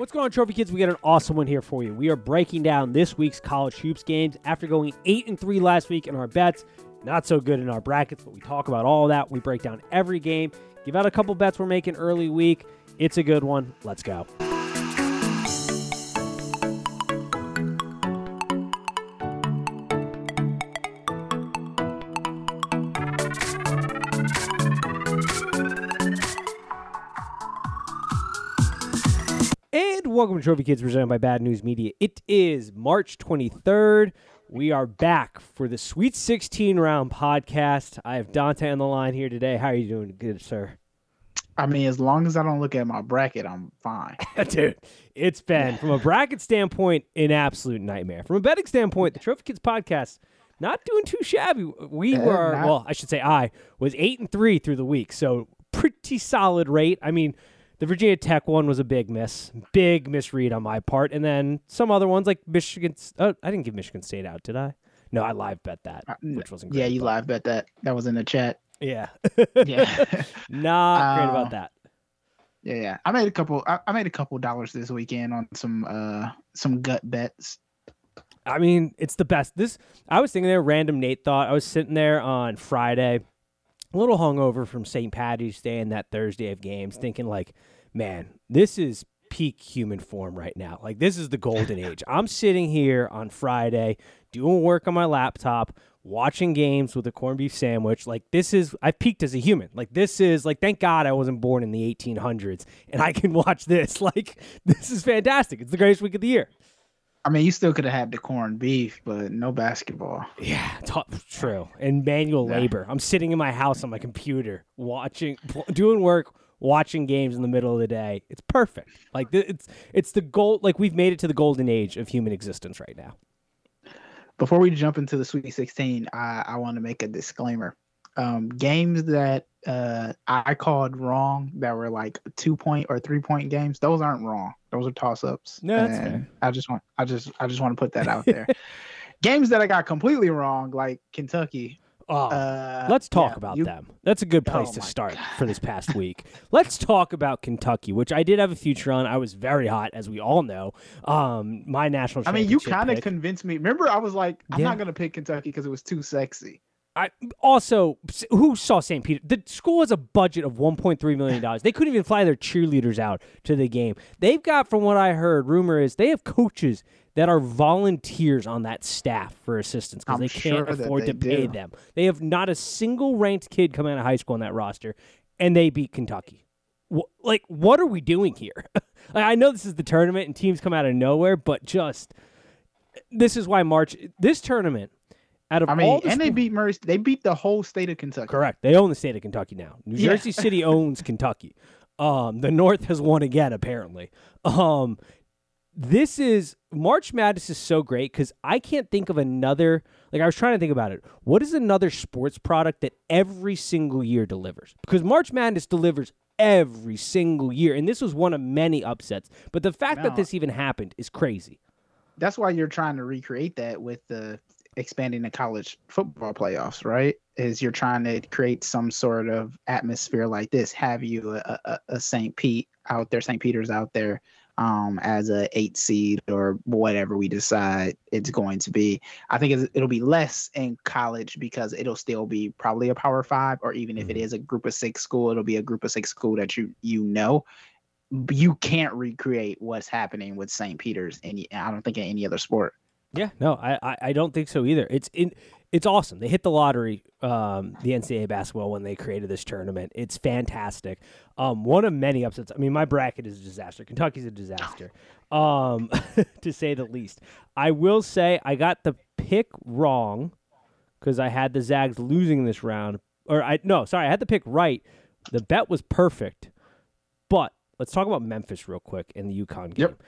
What's going on, Trophy Kids? We got an awesome one here for you. We are breaking down this week's college hoops games after going eight and three last week in our bets. Not so good in our brackets, but we talk about all that. We break down every game, give out a couple bets we're making early week. It's a good one. Let's go. Welcome to Trophy Kids presented by Bad News Media. It is March 23rd. We are back for the Sweet 16 round podcast. I have Dante on the line here today. How are you doing? Good, sir. I mean, as long as I don't look at my bracket, I'm fine. Dude, it's been, from a bracket standpoint, an absolute nightmare. From a betting standpoint, the Trophy Kids podcast, not doing too shabby. We Eh, were, not- well, I should say I was 8 and 3 through the week. So pretty solid rate. I mean, the Virginia Tech one was a big miss, big misread on my part, and then some other ones like Michigan. Oh, I didn't give Michigan State out, did I? No, I live bet that, Uh, which wasn't great. yeah, you but- live bet that. That was in the chat. Yeah, Yeah, not great about Uh, that. yeah, yeah. I made a couple. I, I made a couple dollars this weekend on some uh some gut bets. I mean, it's the best. This I was thinking there, random Nate thought. I was sitting there on Friday, a little hungover from St. Patty's Day and that Thursday of games, thinking like, man, this is peak human form right now. Like this is the golden age. I'm sitting here on Friday doing work on my laptop, watching games with a corned beef sandwich. Like this is I peaked as a human. Like this is like thank God I wasn't born in the 1800s and I can watch this. Like this is fantastic. It's the greatest week of the year. I mean, you still could have had the corned beef, but no basketball. Yeah, t- true. And manual Yeah. labor. I'm sitting in my house on my computer, watching, doing work, watching games in the middle of the day. It's perfect. Like it's it's the gold. Like we've made it to the golden age of human existence right now. Before we jump into the Sweet 16, I, I want to make a disclaimer. Um, games that uh, I called wrong that were like two point or three point games, those aren't wrong. Those are toss ups. No, that's fair. I just want I just I just want to put that out there. games that I got completely wrong, like Kentucky. Oh, Uh, let's talk yeah, about you- them. That's a good place Oh to start for this past week. Let's talk about Kentucky, which I did have a future on. I was very hot, as we all know. Um, my national. I mean, you kind of convinced me. Remember, I was like, I'm Yeah. not gonna pick Kentucky because it was too sexy. I also who saw St. Peter? The school has a budget of 1.3 million dollars. They couldn't even fly their cheerleaders out to the game. They've got, from what I heard, rumor is they have coaches that are volunteers on that staff for assistance because they can't sure afford they to pay them. They have not a single ranked kid coming out of high school on that roster, and they beat Kentucky. Like, what are we doing here? like, I know this is the tournament and teams come out of nowhere, but just this is why March this tournament. Out of I all mean, the and they beat Murray. They beat the whole state of Kentucky. Correct. They own the state of Kentucky now. New Yeah. Jersey City owns Kentucky. Um, the North has won again, apparently. Um, this is March Madness is so great because I can't think of another. Like I was trying to think about it. What is another sports product that every single year delivers? Because March Madness delivers every single year, and this was one of many upsets. But the fact that this even happened is crazy. That's why you're trying to recreate that with the expanding the college football playoffs, right? Is you're trying to create some sort of atmosphere like this. Have you a, a, a St. Pete out there, St. Peter's out there, um, as a eight seed or whatever we decide it's going to be. I think it's, it'll be less in college because it'll still be probably a Power Five, or even if it Mhm. is a Group of Six school, it'll be a Group of Six school that you you know. You can't recreate what's happening with St. Peter's. and I don't think in any other sport. Yeah, no, I, I, I don't think so either. It's in it's awesome. They hit the lottery, um, the NCAA basketball when they created this tournament. It's fantastic. Um, one of many upsets. I mean, my bracket is a disaster. Kentucky's a disaster, um, to say the least. I will say I got the pick wrong because I had the Zags losing this round. Or I no, sorry, I had the pick right. The bet was perfect, but let's talk about Memphis real quick in the UConn game. Yep.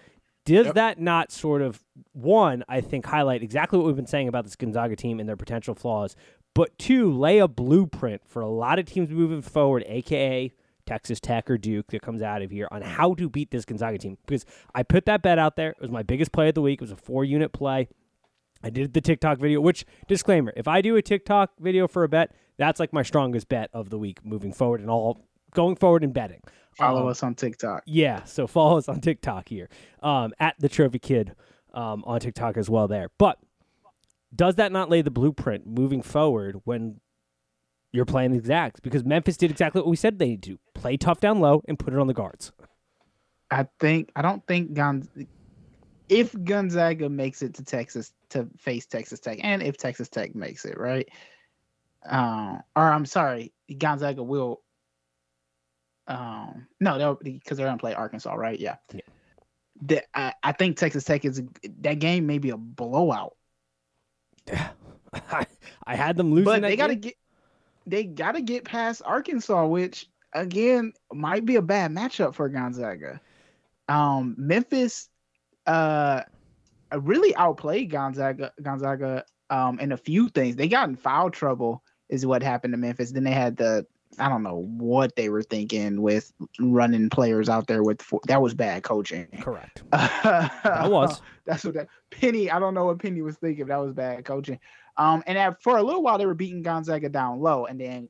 Does Yep. that not sort of one, I think, highlight exactly what we've been saying about this Gonzaga team and their potential flaws, but two, lay a blueprint for a lot of teams moving forward, aka Texas Tech or Duke that comes out of here on how to beat this Gonzaga team. Because I put that bet out there. It was my biggest play of the week. It was a four unit play. I did the TikTok video, which disclaimer, if I do a TikTok video for a bet, that's like my strongest bet of the week moving forward and all going forward in betting. Follow Um, us on TikTok. Yeah, so follow us on TikTok here um, at the Trophy Kid um, on TikTok as well. There, but does that not lay the blueprint moving forward when you're playing the Zags? Because Memphis did exactly what we said they need to: play tough down low and put it on the guards. I think I don't think Gonz if Gonzaga makes it to Texas to face Texas Tech, and if Texas Tech makes it, right? Um, or I'm sorry, Gonzaga will. Um, no, they'll because they're gonna play Arkansas, right? Yeah. Yeah. The, I, I think Texas Tech is that game may be a blowout, I, I had them losing. but they got to game. get they got to get past Arkansas, which again might be a bad matchup for Gonzaga. Um, Memphis, uh, really outplayed Gonzaga. Gonzaga, um, in a few things. They got in foul trouble, is what happened to Memphis. Then they had the I don't know what they were thinking with running players out there with four, that was bad coaching. correct. that was. That's what that Penny. I don't know what Penny was thinking. That was bad coaching. Um, and at, for a little while they were beating Gonzaga down low, and then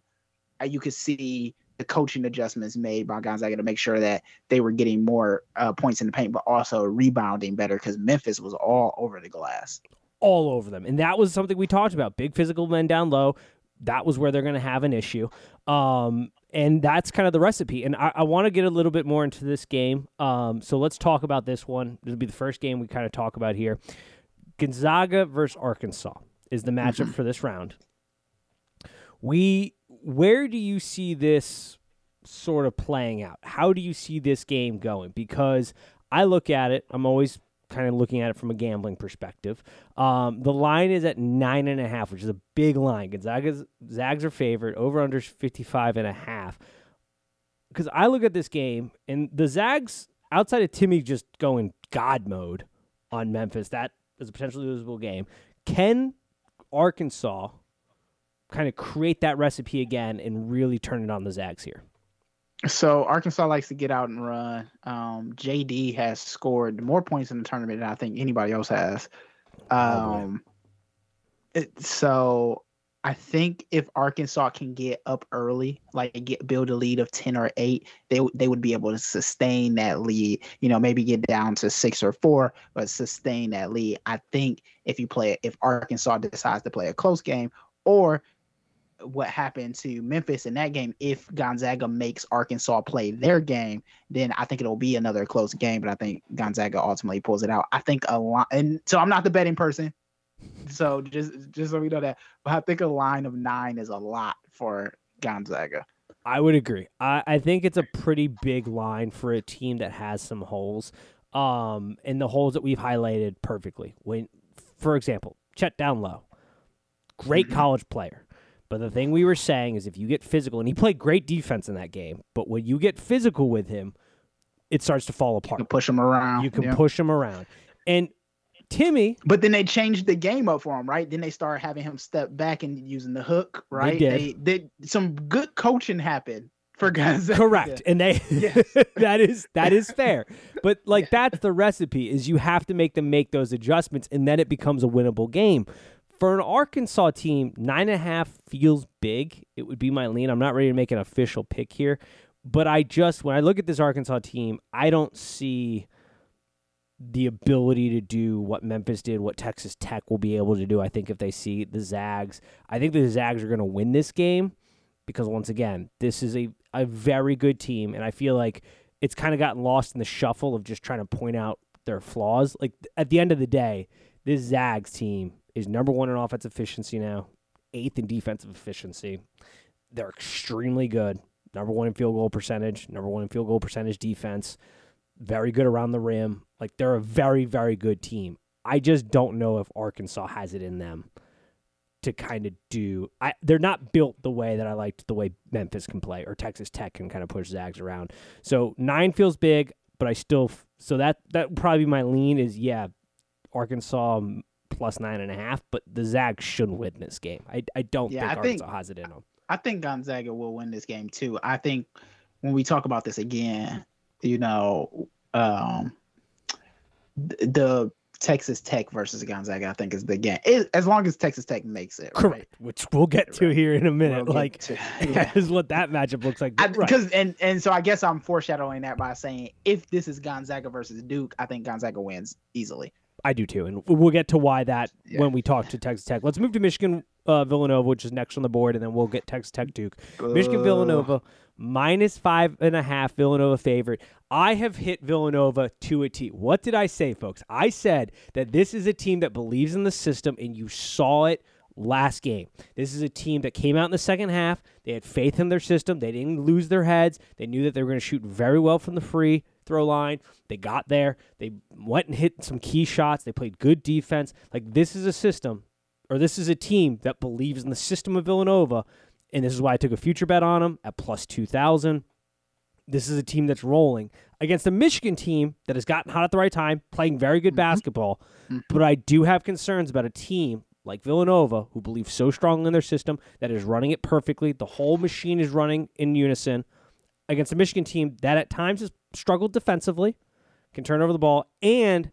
uh, you could see the coaching adjustments made by Gonzaga to make sure that they were getting more uh, points in the paint, but also rebounding better because Memphis was all over the glass. all over them. And that was something we talked about. Big physical men down low. That was where they're going to have an issue. Um, and that's kind of the recipe. And I, I want to get a little bit more into this game. Um, so let's talk about this one. This will be the first game we kind of talk about here. Gonzaga versus Arkansas is the matchup for this round. We, where do you see this sort of playing out? How do you see this game going? Because I look at it, I'm always kind of looking at it from a gambling perspective. Um, the line is at nine and a half, which is a big line. Gonzaga's Zags are favored over under 55 and a half. Because I look at this game and the Zags, outside of Timme just going God mode on Memphis, that is a potentially losable game. Can Arkansas kind of create that recipe again and really turn it on the Zags here? So Arkansas likes to get out and run. Um, JD has scored more points in the tournament than I think anybody else has. Probably. Um, it, so I think if Arkansas can get up early, like get build a lead of ten or eight, they they would be able to sustain that lead. You know, maybe get down to six or four, but sustain that lead. I think if you play, if Arkansas decides to play a close game, or what happened to Memphis in that game, if Gonzaga makes Arkansas play their game, then I think it'll be another close game. But I think Gonzaga ultimately pulls it out. I think a lot, and so I'm not the betting person. So just just so we know that, but I think a line of nine is a lot for Gonzaga. I would agree. I, I think it's a pretty big line for a team that has some holes. Um, and the holes that we've highlighted perfectly. When, for example, Chet down low, great Mhm. college player. But the thing we were saying is if you get physical, and he played great defense in that game, but when you get physical with him, it starts to fall apart. You can push him around. You can yeah. push him around. And Timme, But then they changed the game up for him, right? Then they started having him step back and using the hook, right? did. They, they some good coaching happened for guys. correct and they Yes. that is that is fair but like that's the recipe is you have to make them make those adjustments and then it becomes a winnable game for an arkansas team nine and a half feels big it would be my lean i'm not ready to make an official pick here but i just when i look at this arkansas team i don't see the ability to do what Memphis did, what Texas Tech will be able to do. I think if they see the Zags, I think the Zags are going to win this game because once again, this is a, a very good team, and I feel like it's kind of gotten lost in the shuffle of just trying to point out their flaws. Like at the end of the day, this Zags team is number one in offense efficiency now, eighth in defensive efficiency. They're extremely good. Number one in field goal percentage, number one in field goal percentage defense, very good around the rim. Like they're a very, very good team. I just don't know if Arkansas has it in them to kind of do. I they're not built the way that I liked the way Memphis can play or Texas Tech can kind of push Zags around. So nine feels big, but I still so that that probably my lean is yeah, Arkansas plus nine and a half, but the Zags shouldn't win this game. I I don't Yeah, think I think- Arkansas has it in them. I think Gonzaga will win this game too. I think when we talk about this again, you know, um, the Texas Tech versus Gonzaga, I think is the game. It, as long as Texas Tech makes it, correct, right? which we'll get to Right. here in a minute. We'll like, to- yeah. is what that matchup looks like. But right. because and and so I guess I'm foreshadowing that by saying if this is Gonzaga versus Duke, I think Gonzaga wins easily. I do too, and we'll get to why that Yeah. when we talk to Texas Tech. Let's move to Michigan uh, Villanova, which is next on the board, and then we'll get Texas Tech Duke. Michigan Uh, Villanova minus five and a half. Villanova favorite. I have hit Villanova to a T. What did I say, folks? I said that this is a team that believes in the system, and you saw it last game. This is a team that came out in the second half. They had faith in their system. They didn't lose their heads. They knew that they were going to shoot very well from the free throw line. They got there. They went and hit some key shots. They played good defense. Like this is a system or this is a team that believes in the system of Villanova, and this is why I took a future bet on them at plus 2,000. This is a team that's rolling against a Michigan team that has gotten hot at the right time, playing very good mm-hmm. basketball. Mm-hmm. But I do have concerns about a team like Villanova, who believes so strongly in their system that is running it perfectly. The whole machine is running in unison against a Michigan team that at times has struggled defensively, can turn over the ball, and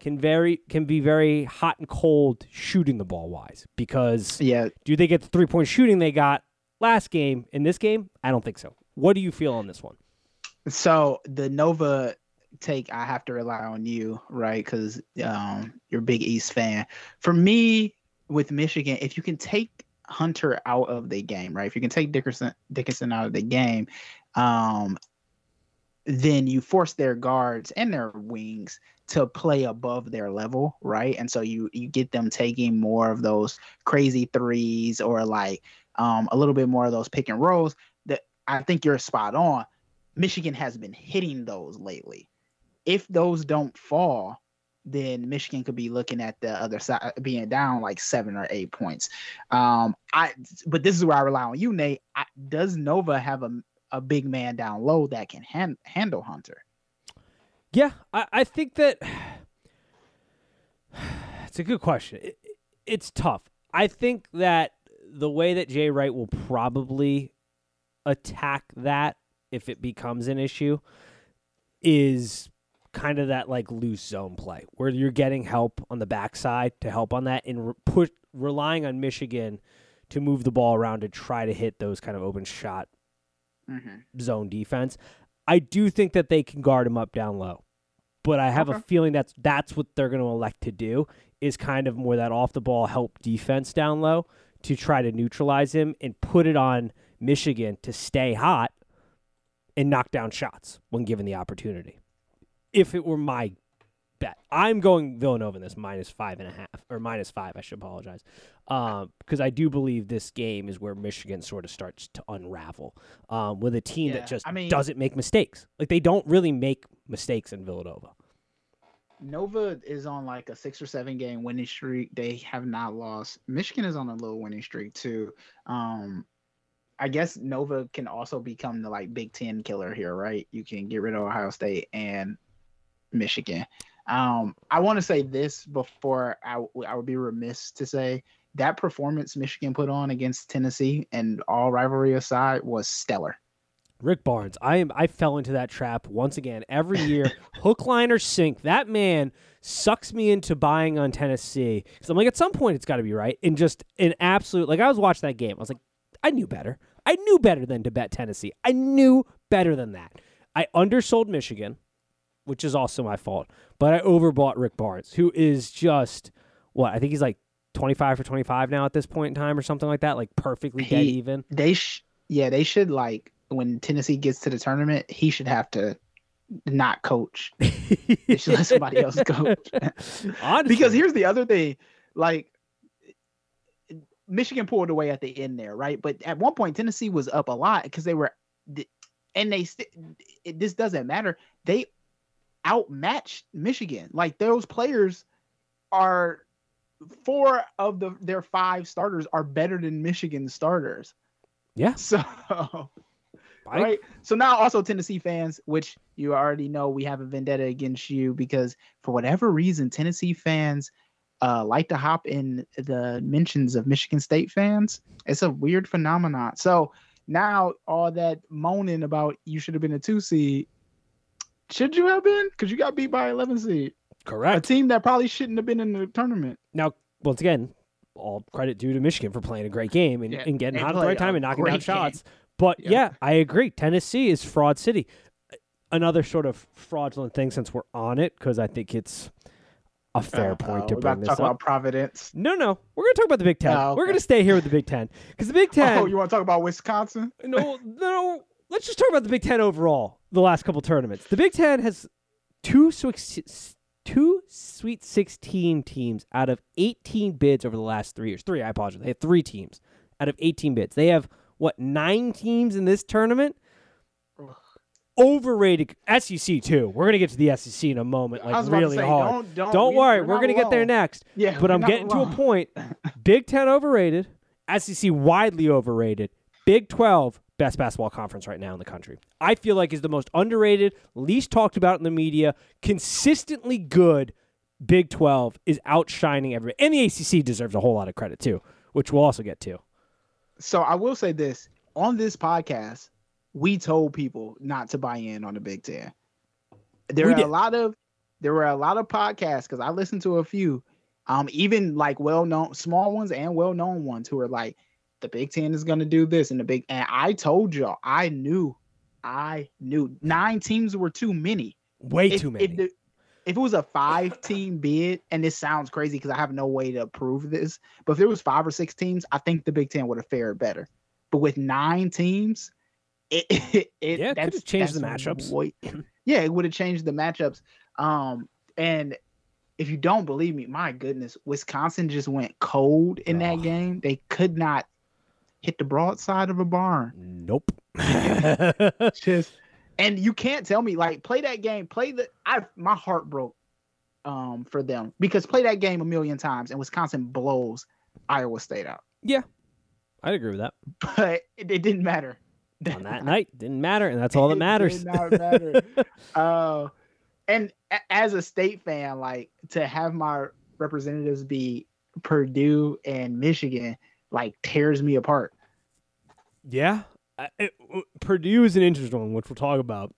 can very can be very hot and cold shooting the ball wise. Because Yeah, do they get the three point shooting they got last game in this game? I don't think so. What do you feel on this one? So the Nova take, I have to rely on you, right? Because um, you're a big East fan. For me, with Michigan, if you can take Hunter out of the game, right? If you can take Dickerson Dickinson out of the game, um, then you force their guards and their wings to play above their level, right? And so you you get them taking more of those crazy threes or like um, a little bit more of those pick and rolls. That I think you're spot on. Michigan has been hitting those lately. If those don't fall, then Michigan could be looking at the other side being down like seven or eight points. Um, I but this is where I rely on you, Nate. I, does Nova have a a big man down low that can han- handle Hunter? Yeah, I, I think that it's a good question. It, it's tough. I think that the way that Jay Wright will probably attack that if it becomes an issue is kind of that like loose zone play where you're getting help on the backside to help on that and re- relying on Michigan to move the ball around to try to hit those kind of open shot Mm-hmm. zone defense. I do think that they can guard him up down low, but I have a feeling that's that's what they're going to elect to do is kind of more that off the ball help defense down low to try to neutralize him and put it on Michigan to stay hot and knock down shots when given the opportunity. If it were my bet, I'm going Villanova in this minus five and a half or minus five. I should apologize because I do believe this game is where Michigan sort of starts to unravel um, with a team Yeah, that just I mean- doesn't make mistakes. Like they don't really make mistakes in Villanova. Nova is on like a six or seven game winning streak. They have not lost. Michigan is on a little winning streak too. Um, I guess Nova can also become the like Big Ten killer here, right? You can get rid of Ohio State and Michigan. Um, I want to say this before I, w- I would be remiss to say that performance Michigan put on against Tennessee and all rivalry aside was stellar. Rick Barnes, I am I fell into that trap once again every year. hook, line, or sink. That man sucks me into buying on Tennessee because I'm like, at some point it's got to be right. And just an absolute like I was watching that game. I was like, I knew better. I knew better than to bet Tennessee. I knew better than that. I undersold Michigan, which is also my fault. But I overbought Rick Barnes, who is just what I think he's like 25 for 25 now at this point in time or something like that, like perfectly dead even. They sh- yeah, they should like when Tennessee gets to the tournament, he should have to not coach. They should let somebody else coach. Honestly. because here's the other thing, like Michigan pulled away at the end there, right? But at one point, Tennessee was up a lot because they were, and they st- this doesn't matter. They outmatched Michigan. Like those players are four of the their five starters are better than Michigan starters. Yeah. So right? So now also Tennessee fans, which you already know we have a vendetta against you because for whatever reason, Tennessee fans uh, like to hop in the mentions of Michigan State fans. It's a weird phenomenon. So now all that moaning about you should have been a two seed, should you have been? Because you got beat by 11 seed. Correct. A Correct. team that probably shouldn't have been in the tournament. Now, once again, all credit due to Michigan for playing a great game and, Yeah, and getting hot at the right time and knocking down great game. shots. But Yeah. yeah, I agree. Tennessee is fraud city. Another sort of fraudulent thing since we're on it, because I think it's a fair Uh, point uh, to we're bring about to this talk up. about Providence. No, no, we're gonna talk about the Big Ten. Oh, We're gonna stay here with the Big Ten because the Big Ten. Oh, you want to talk about Wisconsin? no, no. Let's just talk about the Big Ten overall. The last couple tournaments, the Big Ten has two two Sweet Sixteen teams out of eighteen bids over the last three years. Three, I apologize. They have three teams out of eighteen bids. They have what nine teams in this tournament. Overrated SEC too. We're gonna get to the SEC in a moment, like really say, hard. Don't, don't, Don't we- worry, we're we're gonna get there next. Yeah, But I'm getting to a point. Big Ten overrated, SEC widely overrated, Big Twelve best basketball conference right now in the country. I feel like is the most underrated, least talked about in the media, consistently good. Big Twelve is outshining everybody, and the ACC deserves a whole lot of credit too, which we'll also get to. So I will say this on this podcast, we told people not to buy in on the Big Ten. There We are did. a lot of there were a lot of podcasts because I listened to a few, um, even like well known small ones and well known ones who are like, the Big Ten is gonna do this and the big and I told y'all I knew, I knew nine teams were too many. Way if, too many. If, the, if it was a five team bid, and this sounds crazy because I have no way to prove this, but if there was five or six teams, I think the Big Ten would have fared better. But with nine teams, it, it, it Yeah, it could've that's- changed the matchups. way- yeah, it would have changed the matchups. Um, and if you don't believe me, my goodness, Wisconsin just went cold in that Oh. game. They could not hit the broadside of a barn. nope. just and you can't tell me like play that game play the i my heart broke um for them because play that game a million times and wisconsin blows iowa state out Yeah. I'd agree with that. but it, it didn't matter On that night, didn't matter, and that's all that matters. matter. uh and a- as a state fan like to have my representatives be purdue and michigan like tears me apart Yeah, it, Purdue is an interesting one, which we'll talk about.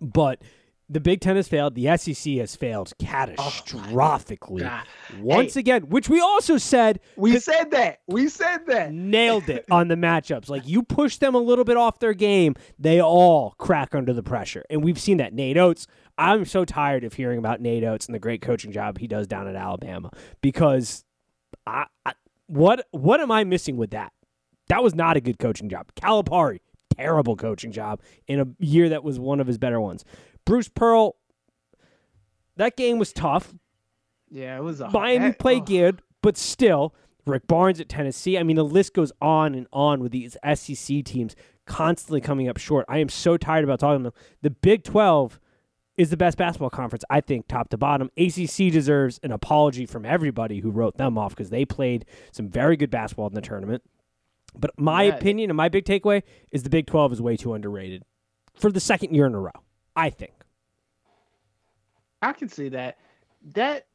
But the Big Ten has failed. The SEC has failed oh catastrophically God. once again, which we also said we said that we said that nailed it on the matchups. Like you push them a little bit off their game, they all crack under the pressure, and we've seen that. Nate Oats. I'm so tired of hearing about Nate Oats and the great coaching job he does down at Alabama because I, I what what am I missing with that? That was not a good coaching job. Calipari, terrible coaching job in a year that was one of his better ones. Bruce Pearl, that game was tough. yeah it was a Miami that- played oh. good, but still, Rick Barnes at Tennessee. I mean, the list goes on and on with these SEC teams constantly coming up short. I am so tired about talking about them. The Big 12 is the best basketball conference, I think, top to bottom. ACC deserves an apology from everybody who wrote them off because they played some very good basketball in the tournament. But my Yeah. opinion and my big takeaway is the Big 12 is way too underrated for the second year in a row, I think. I can see that. That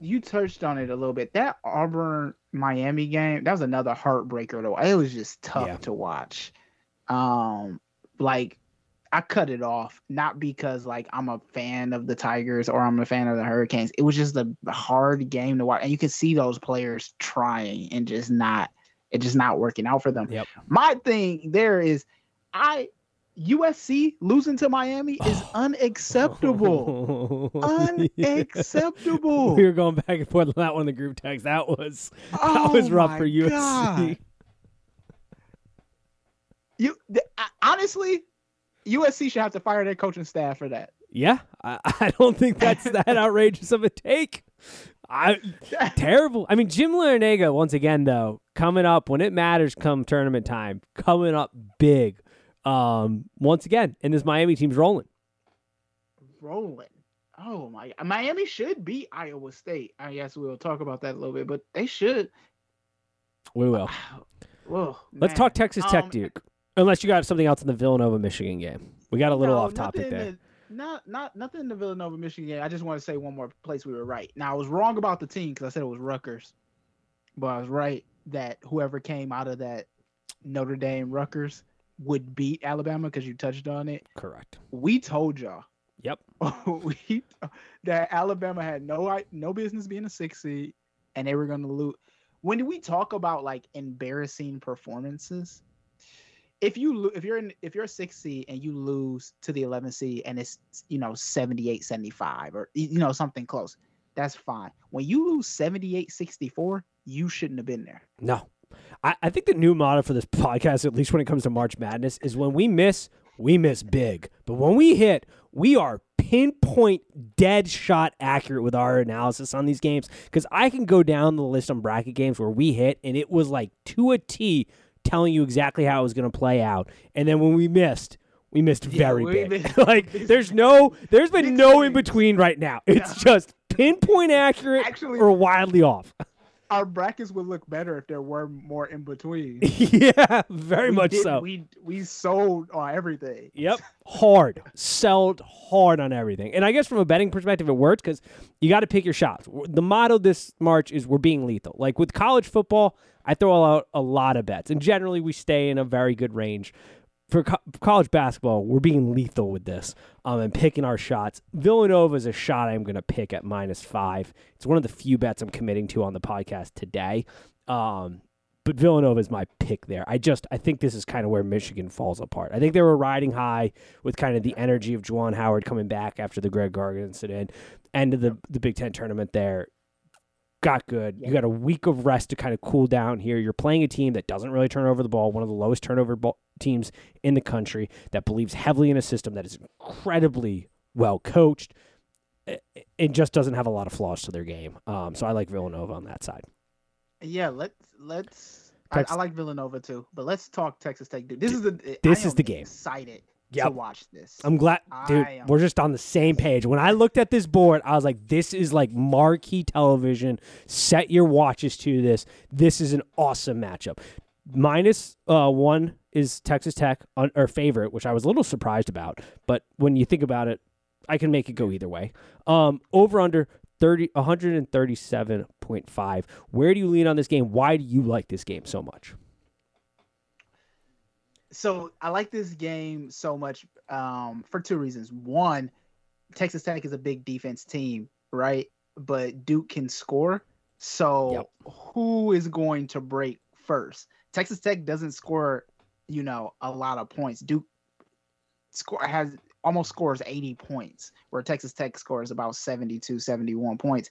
you touched on it a little bit. That Auburn Miami game, that was another heartbreaker though. It was just tough Yeah. to watch. Um like I cut it off not because like I'm a fan of the Tigers or I'm a fan of the Hurricanes. It was just a hard game to watch and you could see those players trying and just not it just not working out for them. Yep. My thing there is I USC losing to Miami is unacceptable unacceptable. We were going back and forth on that one in the group text. That was that Oh was rough for USC. God. You th- I- honestly, USC should have to fire their coaching staff for that. Yeah, I, I don't think that's that outrageous of a take. I terrible. I mean, Jim Larrañaga once again though coming up when it matters come tournament time, coming up big. Um, once again, and this Miami team's rolling. Rolling. Oh my! Miami should beat Iowa State. I guess we'll talk about that a little bit, but they should. We will. Whoa, Let's man. talk Texas Tech, Um, Duke. Unless you got something else in the Villanova Michigan game. We got a little No, off topic there. the- not not nothing in the Villanova Michigan game. I just want to say one more place we were right. Now I was wrong about the team because I said it was Rutgers, but I was right that whoever came out of that Notre Dame Rutgers would beat Alabama because you touched on it. Correct. We told y'all Yep. we that Alabama had no no business being a six seed, and they were going to lose. When we talk about like embarrassing performances, if you if you're in if you're a six seed and you lose to the 11 seed and it's you know 78 75 or you know something close that's fine. When you lose 78 64 you shouldn't have been there. No. I, I think the new motto for this podcast at least when it comes to march madness is when we miss we miss big. But when we hit we are pinpoint dead shot accurate with our analysis on these games. Because i can go down the list on bracket games where we hit and it was like to a t telling you exactly how it was going to play out. And then when we missed, we missed very yeah, big. Missed, like there's no, there's been no in between right now. It's yeah. just pinpoint accurate Actually, or wildly off. Our brackets would look better if there were more in between. yeah, very we much did, so. We we sold on everything. Yep, hard, sold hard on everything. And I guess from a betting perspective, it works because you got to pick your shots. The motto this March is we're being lethal. Like with college football, I throw out a lot of bets, and generally we stay in a very good range. For co- college basketball, we're being lethal with this um, and picking our shots. Villanova is a shot I'm going to pick at minus five. It's one of the few bets I'm committing to on the podcast today. Um, but Villanova is my pick there. I just I think this is kind of where Michigan falls apart. I think they were riding high with kind of the energy of Juwan Howard coming back after the Greg Gargan incident, end of the the Big Ten tournament there got good. You got a week of rest to kind of cool down here. You're playing a team that doesn't really turn over the ball, one of the lowest turnover ball teams in the country, that believes heavily in a system that is incredibly well coached. It just doesn't have a lot of flaws to their game. Um, so I like Villanova on that side. Yeah, let's let's. I, I, like Villanova too, but let's talk Texas Tech. Dude, this is the this is the game. Excited yep. to watch this. I'm glad, dude. We're just on the same page. When I looked at this board, I was like, "This is like marquee television. Set your watches to this. This is an awesome matchup." Minus uh, one is Texas Tech on, or favorite, which I was a little surprised about. But when you think about it, I can make it go either way. Um, over under 30, 137.5. Where do you lean on this game? Why do you like this game so much? so I like this game so much um, for two reasons. One, Texas Tech is a big defense team, right? But Duke can score. So yep. who is going to break first? Texas Tech doesn't score, you know, a lot of points. Duke score has almost scores 80 points, where Texas Tech scores about 72, 71 points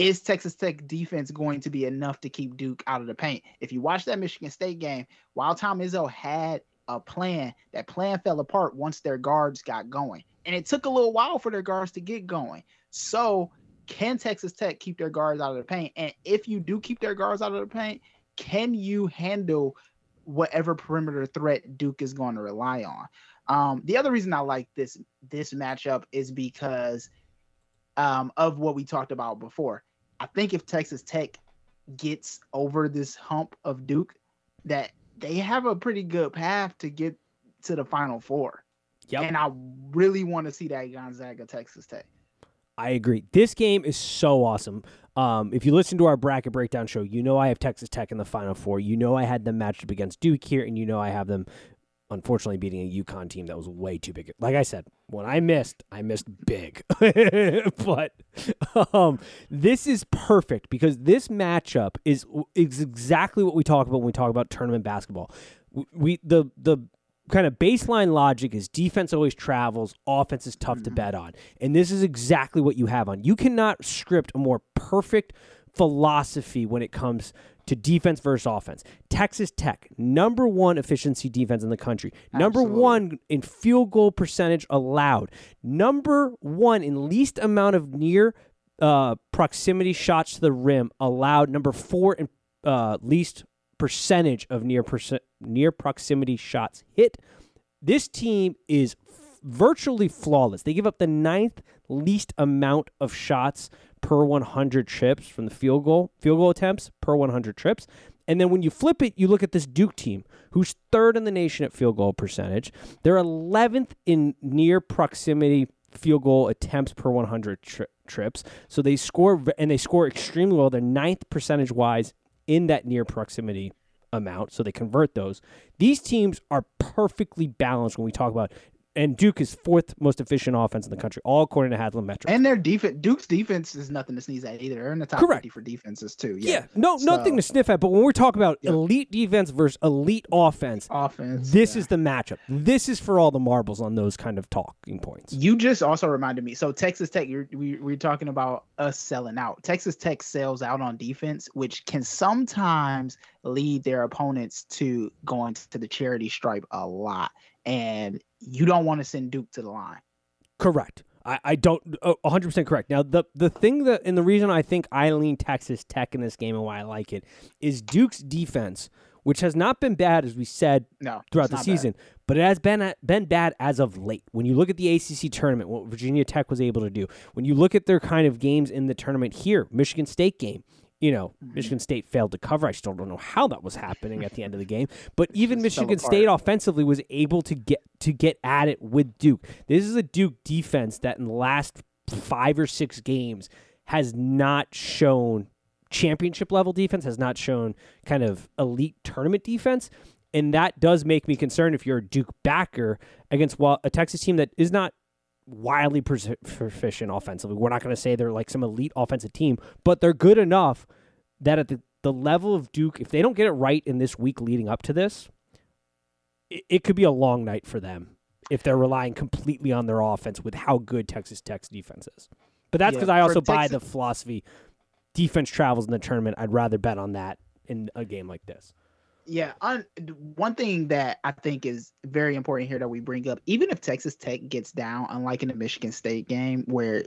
is Texas Tech defense going to be enough to keep Duke out of the paint? If you watch that Michigan State game, while Tom Izzo had a plan, that plan fell apart once their guards got going. And it took a little while for their guards to get going. So, can Texas Tech keep their guards out of the paint? And if you do keep their guards out of the paint, can you handle whatever perimeter threat Duke is going to rely on? Um, the other reason I like this this matchup is because um, of what we talked about before. I think if Texas Tech gets over this hump of Duke, that they have a pretty good path to get to the Final Four. Yep. And I really want to see that Gonzaga Texas Tech. I agree. This game is so awesome. Um, if you listen to our bracket breakdown show, you know I have Texas Tech in the Final Four. You know I had them matched up against Duke here, and you know I have them unfortunately beating a UConn team that was way too big. Like I said, when I missed, I missed big. but um, this is perfect because this matchup is is exactly what we talk about when we talk about tournament basketball. We the the kind of baseline logic is defense always travels, offense is tough mm-hmm. to bet on. And this is exactly what you have on. You cannot script a more perfect philosophy when it comes to defense versus offense. Texas Tech, number one efficiency defense in the country, number Absolutely. one in field goal percentage allowed, number one in least amount of near uh, proximity shots to the rim allowed, number four in uh, least percentage of near percent, near proximity shots hit. This team is f- virtually flawless. They give up the ninth least amount of shots per 100 trips from the field goal, field goal attempts per 100 trips. And then when you flip it, you look at this Duke team, who's third in the nation at field goal percentage. They're 11th in near proximity field goal attempts per 100 tri- trips. So they score, and they score extremely well. They're ninth percentage wise in that near proximity amount. So they convert those. These teams are perfectly balanced when we talk about and Duke is fourth most efficient offense in the country, all according to Haslametrics. And their defense, Duke's defense is nothing to sneeze at either. They're in the top Correct. 50 for defenses too. yeah, Yeah, no, nothing to sniff at. But when we're talking about Yeah. elite defense versus elite offense, offense. this yeah. is the matchup. This is for all the marbles on those kind of talking points. You just also reminded me. So Texas Tech, you're, we we're talking about us selling out. Texas Tech sells out on defense, which can sometimes lead their opponents to going to the charity stripe a lot. And you don't want to send Duke to the line. Correct. I, I don't oh, 100% correct. Now the the thing that and the reason I think I lean Texas Tech in this game and why I like it is Duke's defense, which has not been bad as we said No, throughout the not bad. season, but it has been been bad as of late. When you look at the ACC tournament, what Virginia Tech was able to do, when you look at their kind of games in the tournament here, Michigan State game, you know, Mm-hmm. Michigan State failed to cover. I still don't know how that was happening at the end of the game, but even Michigan State offensively was able to get to get at it with Duke. This is a Duke defense that in the last 5 or 6 games has not shown championship level defense has not shown kind of elite tournament defense and that does make me concerned if you're a Duke backer against a Texas team that is not wildly proficient offensively. We're not going to say they're like some elite offensive team, but they're good enough that at the, the level of Duke, if they don't get it right in this week leading up to this, it, it could be a long night for them if they're relying completely on their offense with how good Texas Tech's defense is. But that's Yeah, because I for also buy Texas- the philosophy defense travels in the tournament. I'd rather bet on that in a game like this. Yeah, on, one thing that I think is very important here that we bring up, even if Texas Tech gets down, unlike in the Michigan State game where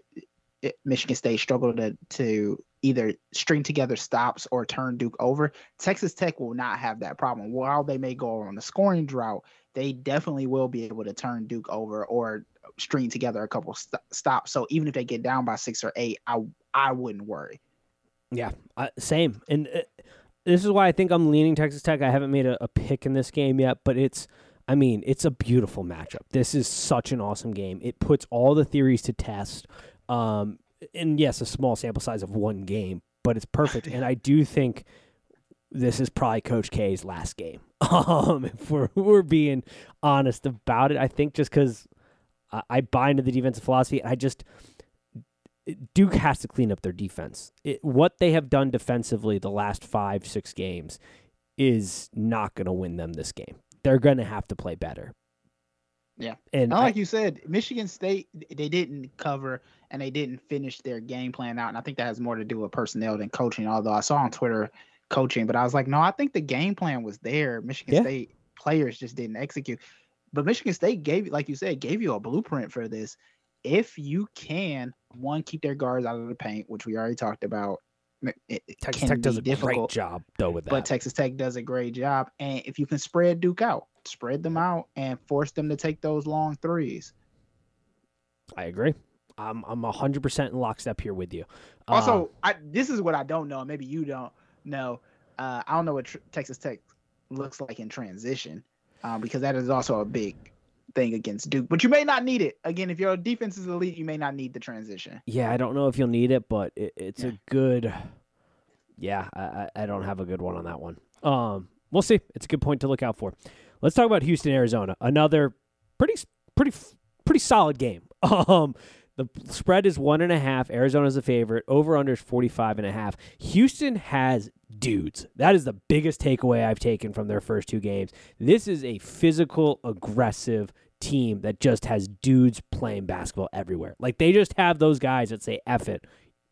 it, Michigan State struggled to to either string together stops or turn Duke over, Texas Tech will not have that problem. While they may go on a scoring drought, they definitely will be able to turn Duke over or string together a couple st- stops. So even if they get down by six or eight, I I wouldn't worry. Yeah, same. And uh, this is why I think I'm leaning Texas Tech. I haven't made a, a pick in this game yet, but it's, I mean, it's a beautiful matchup. This is such an awesome game. It puts all the theories to test. Um, and yes, a small sample size of one game, but it's perfect. and I do think this is probably Coach K's last game. Um, if we're, we're being honest about it, I think just because I, I buy into the defensive philosophy, I just Duke has to clean up their defense. It, what they have done defensively the last five, six games is not going to win them this game. They're going to have to play better. Yeah. And Not I- like you said, Michigan State they didn't cover and they didn't finish their game plan out, and I think that has more to do with personnel than coaching. Although I saw on Twitter coaching, but I was like, no, I think the game plan was there. Michigan Yeah. State players just didn't execute. But Michigan State gave, like you said, gave you a blueprint for this. If you can, one, keep their guards out of the paint, which we already talked about. It, Texas Tech does a great job though with that. but Texas Tech does a great job. And if you can spread Duke out, spread them out and force them to take those long threes. I agree. I'm I'm hundred percent in lockstep here with you. Uh, Also, I this is what I don't know. Maybe you don't know. Uh, I don't know what tr- Texas Tech looks like in transition, um, because that is also a big thing against Duke. But you may not need it. Again, if your defense is elite, you may not need the transition. yeah, I don't know if you'll need it, but it, it's Yeah. a good. Yeah, I, I I don't have a good one on that one. Um, we'll see. It's a good point to look out for. Let's talk about Houston, Arizona. Another pretty pretty pretty solid game. Um, the spread is one and a half. Arizona's a favorite. Over under is 45 and a half. Houston has dudes. That is the biggest takeaway I've taken from their first two games. This is a physical, aggressive team that just has dudes playing basketball everywhere. Like they just have those guys that say, F it.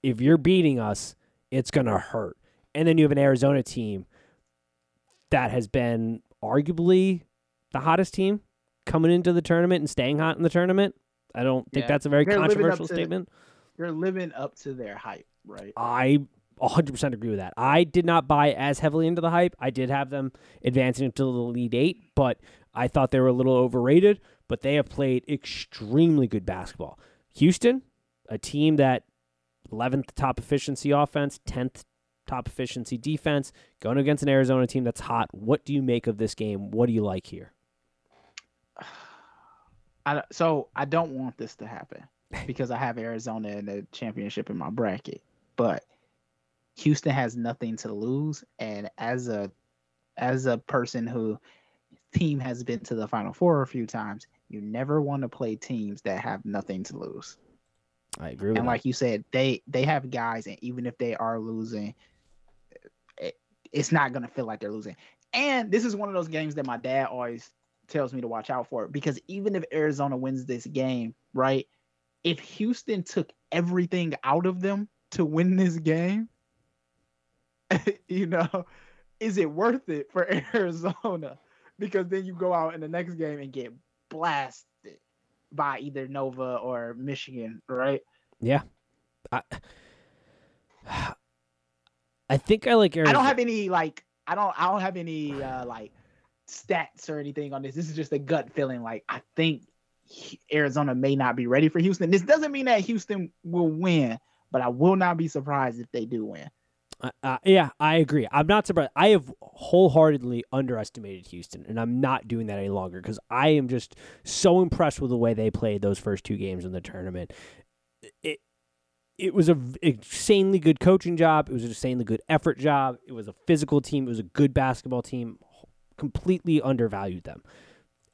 If you're beating us, it's going to hurt. And then you have an Arizona team that has been arguably the hottest team coming into the tournament and staying hot in the tournament. I don't think Yeah. that's a very They're controversial to- statement. They're living up to their hype, right? I 100% agree with that. I did not buy as heavily into the hype. I did have them advancing into the lead eight, but I thought they were a little overrated. But they have played extremely good basketball. Houston, a team that 11th top efficiency offense, 10th top efficiency defense, going against an Arizona team that's hot. What do you make of this game? What do you like here? I, so I don't want this to happen because I have Arizona in the championship in my bracket, but Houston has nothing to lose, and as a as a person who team has been to the Final Four a few times, You never want to play teams that have nothing to lose. I agree with And that. like you said, they they have guys, and even if they are losing, it, it's not gonna feel like they're losing. And this is one of those games that my dad always tells me to watch out for because even if Arizona wins this game, right? If Houston took everything out of them to win this game, you know, is it worth it for Arizona? Because then you go out in the next game and get blasted by either Nova or Michigan, right? yeah. I, I think I like Arizona. I don't have any like I don't I don't have any uh like stats or anything on this. This is just a gut feeling. Like I think Arizona may not be ready for Houston. This doesn't mean that Houston will win, but I will not be surprised if they do win. Uh, uh, yeah, I agree. I'm not surprised. I have wholeheartedly underestimated Houston, and I'm not doing that any longer because I am just so impressed with the way they played those first two games in the tournament. It it was a insanely good coaching job. It was an insanely good effort job. It was a physical team. It was a good basketball team. Completely undervalued them.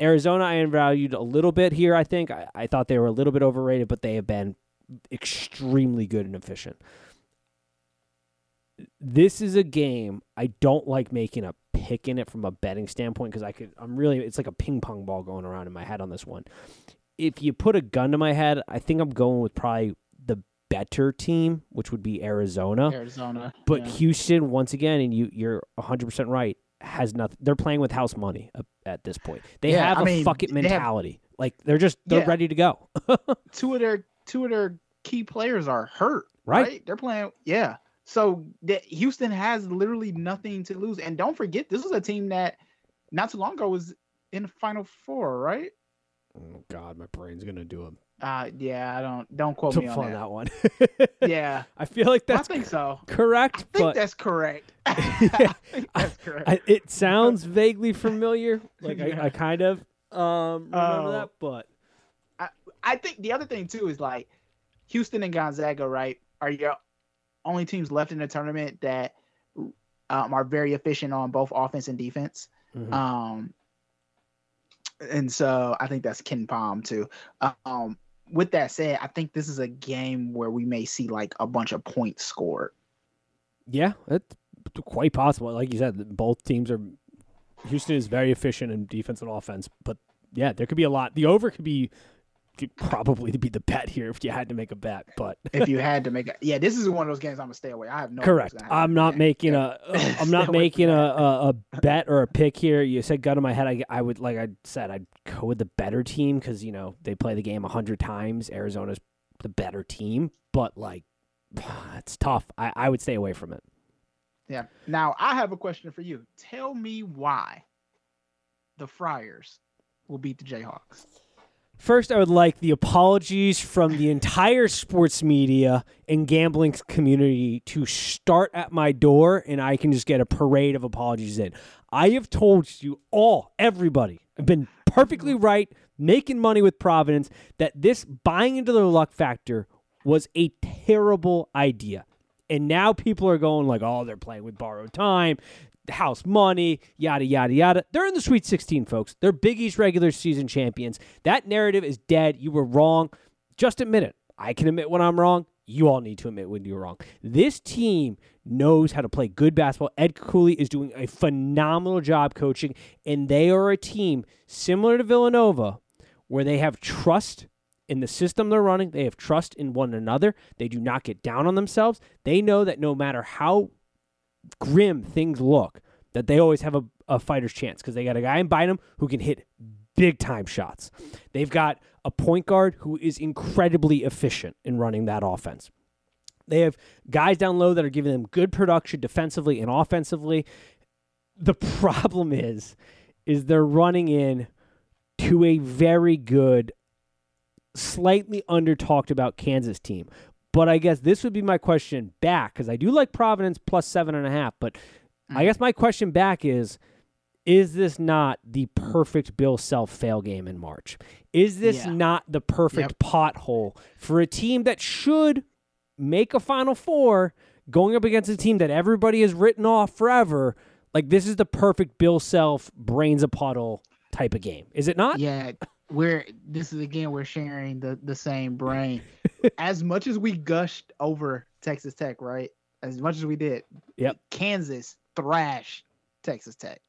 Arizona, I undervalued a little bit here. I think I, I thought they were a little bit overrated, but they have been extremely good and efficient this is a game I don't like making a pick in it from a betting standpoint because I could I'm really it's like a ping pong ball going around in my head on this one. If you put a gun to my head, I think I'm going with probably the better team, which would be Arizona. Arizona, But yeah. Houston, once again, and you you're 100 percent right, has nothing. They're playing with house money at, this point. They Yeah, have I a mean, fuck it they have- mentality. like they're just they're Yeah. ready to go. two of their two of their key players are hurt. Right. Right? They're playing. Yeah. So that Houston has literally nothing to lose. And don't forget, this is a team that not too long ago was in the Final Four, right? oh God, my brain's gonna do a Uh, yeah. I don't don't quote me on that. that one. Yeah, I feel like that's I think so. correct, I think that's correct. I think that's correct. I, it sounds vaguely familiar. Like Yeah. I, I kind of um remember Oh. that, but I think the other thing too is like Houston and Gonzaga, right, are your only teams left in the tournament that um, are very efficient on both offense and defense. mhm. Um, and so I think that's KenPom too. Um, with that said, I think this is a game where we may see like a bunch of points scored. yeah, it's quite possible. Like you said, both teams are. Houston is very efficient in defense and offense, but yeah, there could be a lot. The over could be could probably be the bet here if you had to make a bet, but If you had to make a, yeah, this is one of those games I'm gonna stay away. I have no. correct. I'm not Yeah, making yeah. a. I'm not making from a, that. a a bet or a pick here. You said gun to my head. I I would like I said I'd go with the better team because you know they play the game a hundred times. Arizona's the better team, but like it's tough. I I would stay away from it. Yeah. Now I have a question for you. Tell me why the Friars will beat the Jayhawks. First, I would like the apologies from the entire sports media and gambling community to start at my door, and I can just get a parade of apologies in. I have told you all, everybody, I've been perfectly right, making money with Providence, that this buying into the luck factor was a terrible idea. And now people are going like, oh, they're playing with borrowed time, house money, yada, yada, yada. They're in the Sweet 16, folks. They're Big East regular season champions. That narrative is dead. You were wrong. Just admit it. I can admit when I'm wrong. You all need to admit when you're wrong. This team knows how to play good basketball. Ed Cooley is doing a phenomenal job coaching, and they are a team similar to Villanova where they have trust in the system they're running. They have trust in one another. They do not get down on themselves. They know that no matter how grim things look, that they always have a, a fighter's chance because they got a guy in Bynum who can hit big time shots. They've got a point guard who is incredibly efficient in running that offense. They have guys down low that are giving them good production defensively and offensively. The problem is, is they're running in to a very good, slightly under talked about Kansas team. But I guess this would be my question back because I do like Providence plus seven and a half. But I mm. guess my question back is is this not the perfect Bill Self fail game in March? Is this Yeah. not the perfect pothole for a team that should make a Final Four going up against a team that everybody has written off forever? Like, this is the perfect Bill Self brains a puddle type of game. Is it not? Yeah. we're this is again we're sharing the the same brain. As much as we gushed over Texas Tech, right? As much as we did, Yep. Kansas thrashed Texas Tech.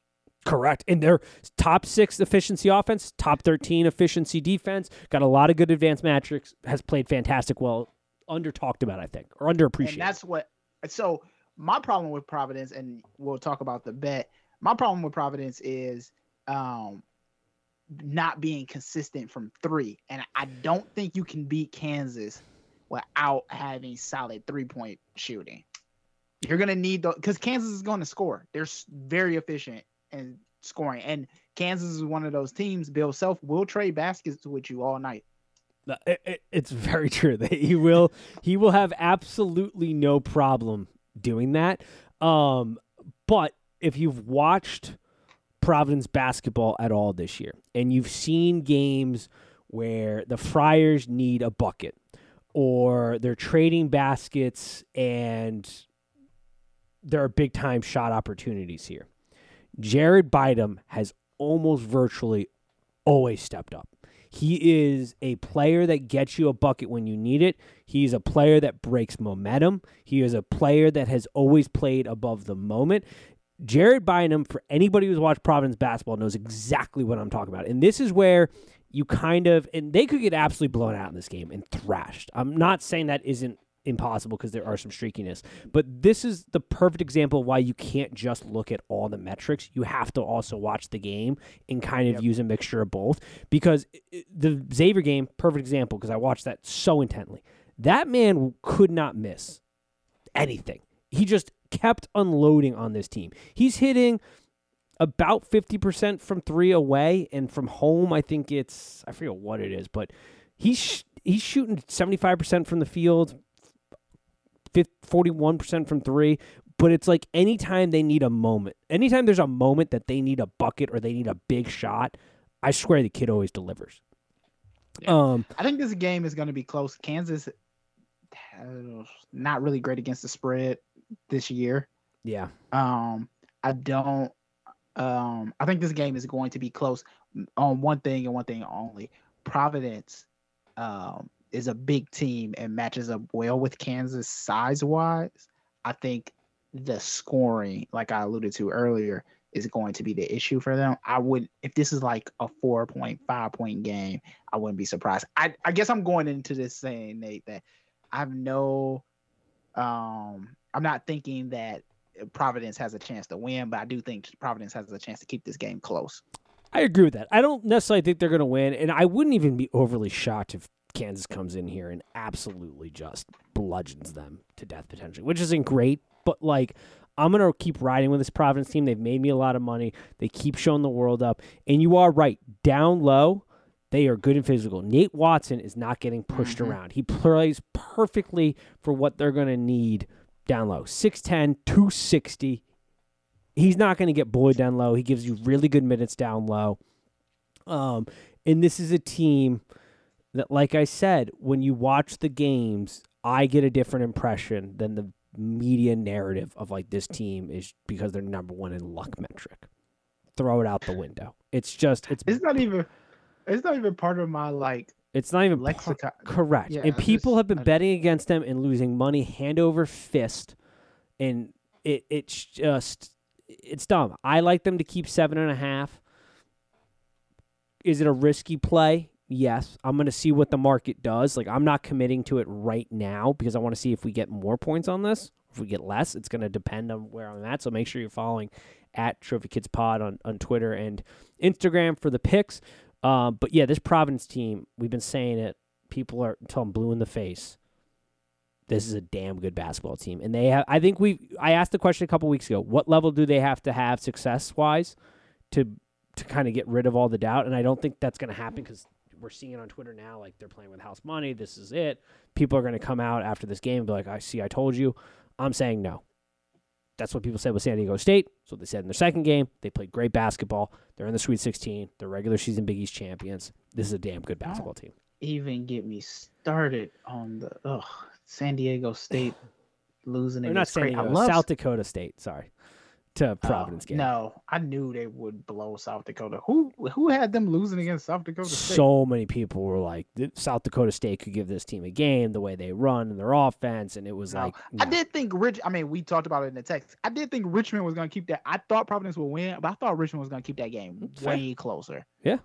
Correct. And their top six efficiency offense, top 13 efficiency defense, got a lot of good advanced metrics, has played fantastic well. Under talked about, I think, or underappreciated. And that's what. So my problem with Providence, and we'll talk about the bet. My problem with Providence is um, not being consistent from three, and I don't think you can beat Kansas without having solid three point shooting. You're gonna need the because Kansas is going to score. They're very efficient in scoring, and Kansas is one of those teams. Bill Self will trade baskets with you all night. It- it- it's very true that he will he will have absolutely no problem doing that. Um, but if you've watched Providence basketball at all this year, and you've seen games where the Friars need a bucket, or they're trading baskets and there are big time shot opportunities here. Jared Bynum has almost virtually always stepped up. He is a player that gets you a bucket when you need it. He's a player that breaks momentum. He is a player that has always played above the moment. Jared Bynum, for anybody who's watched Providence basketball, knows exactly what I'm talking about. And this is where you kind of, and they could get absolutely blown out in this game and thrashed. I'm not saying that isn't impossible because there are some streakiness, but this is the perfect example of why you can't just look at all the metrics. You have to also watch the game and kind of Yep. use a mixture of both. Because the Xavier game, perfect example, because I watched that so intently. That man could not miss anything. He just kept unloading on this team. He's hitting about 50% from three away and from home I think it's I forget what it is, but he's sh- he's shooting 75% from the field, fif- 41% from 3, but it's like anytime they need a moment. Anytime there's a moment that they need a bucket or they need a big shot, I swear the kid always delivers. Yeah. Um I think this game is going to be close. Kansas, not really great against the spread this year. yeah. Um, I don't. Um, I think this game is going to be close on one thing and one thing only. Providence, um, is a big team and matches up well with Kansas size wise. I think the scoring, like I alluded to earlier, is going to be the issue for them. I would, if this is like a four point, five point game, I wouldn't be surprised. I, I guess I'm going into this saying, Nate, that I have no, um, I'm not thinking that Providence has a chance to win, but I do think Providence has a chance to keep this game close. I agree with that. I don't necessarily think they're going to win, and I wouldn't even be overly shocked if Kansas comes in here and absolutely just bludgeons them to death potentially, which isn't great. But like, I'm going to keep riding with this Providence team. They've made me a lot of money. They keep showing the world up, and you are right. Down low, they are good and physical. Nate Watson is not getting pushed Mhm. around. He plays perfectly for what they're going to need down low. 6'10, 260 he's not going to get bullied down low. He gives you really good minutes down low. Um, and this is a team that, like I said, when you watch the games, I get a different impression than the media narrative of like this team is because they're number one in luck metric. Throw it out the window. It's just it's It's not even, it's not even part of my like it's not even par- Correct. Yeah, and people just- have been betting against them and losing money hand over fist. And it it's just it's dumb. I like them to keep seven and a half. Is it a risky play? Yes. I'm gonna see what the market does. Like I'm not committing to it right now because I want to see if we get more points on this. If we get less, it's gonna depend on where I'm at. So make sure you're following at Trophy Kids Pod on, on Twitter and Instagram for the picks. Um, but yeah, this Providence team, we've been saying it. People are until I'm blue in the face. This is a damn good basketball team, and they have. I think we. I asked the question a couple weeks ago. What level do they have to have success wise to to kind of get rid of all the doubt? And I don't think that's going to happen because we're seeing it on Twitter now. Like they're playing with house money. This is it. People are going to come out after this game and be like, "I see. I told you." I'm saying no. That's what people said with San Diego State. That's what they said in their second game. They played great basketball. They're in the Sweet 16. They're regular season Big East champions. This is a damn good basketball team. Even get me started on the ugh, San Diego State losing against not San Diego, South Dakota State. Sorry. To Providence Oh, game. No, I knew they would blow South Dakota. Who who had them losing against South Dakota State? So many people were like, South Dakota State could give this team a game, the way they run and their offense, and it was No. like, I did think Rich. I mean, we talked about it in the text. I did think Richmond was going to keep that. I thought Providence would win, but I thought Richmond was going to keep that game way closer. Fair.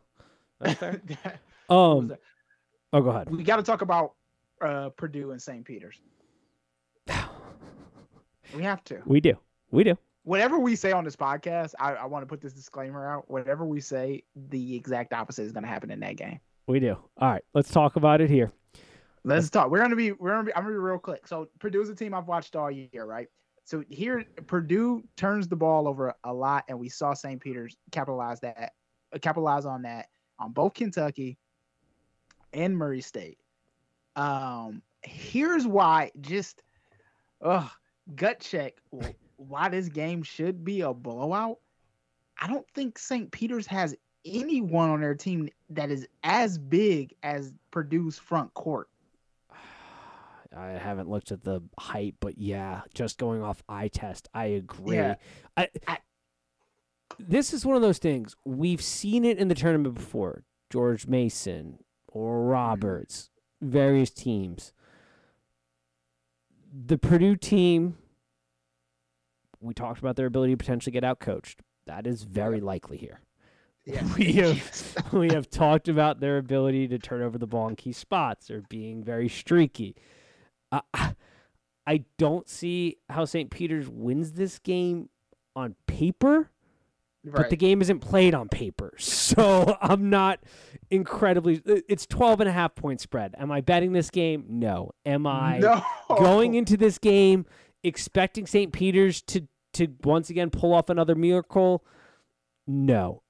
That- Um, that- oh, go ahead. we got to talk about uh, Purdue and St. Peter's. We have to. We do, we do. Whatever we say on this podcast, I, I want to put this disclaimer out. Whatever we say, the exact opposite is going to happen in that game. We do. All right, let's talk about it here. Let's talk. We're gonna be. We're gonna be. I'm gonna be real quick. So Purdue's a team I've watched all year, right? So here, Purdue turns the ball over a lot, and we saw St. Peter's capitalize that, uh, capitalize on that on both Kentucky and Murray State. Um, here's why. Just, ugh, gut check. Why this game should be a blowout? I don't think St. Peter's has anyone on their team that is as big as Purdue's front court. I haven't looked at the height, but yeah, just going off eye test, I agree. Yeah. I, I- this is one of those things we've seen it in the tournament before. George Mason or Mm-hmm. Roberts, various teams. The Purdue team, we talked about their ability to potentially get out coached. That is very likely here. We have we have talked about their ability to turn over the ball in key spots or being very streaky. Uh, I don't see how St. Peter's wins this game on paper, but the game isn't played on paper. So I'm not incredibly. It's 12 and a half point spread. Am I betting this game? No. Am I no. going into this game expecting St. Peter's to to once again pull off another miracle? No.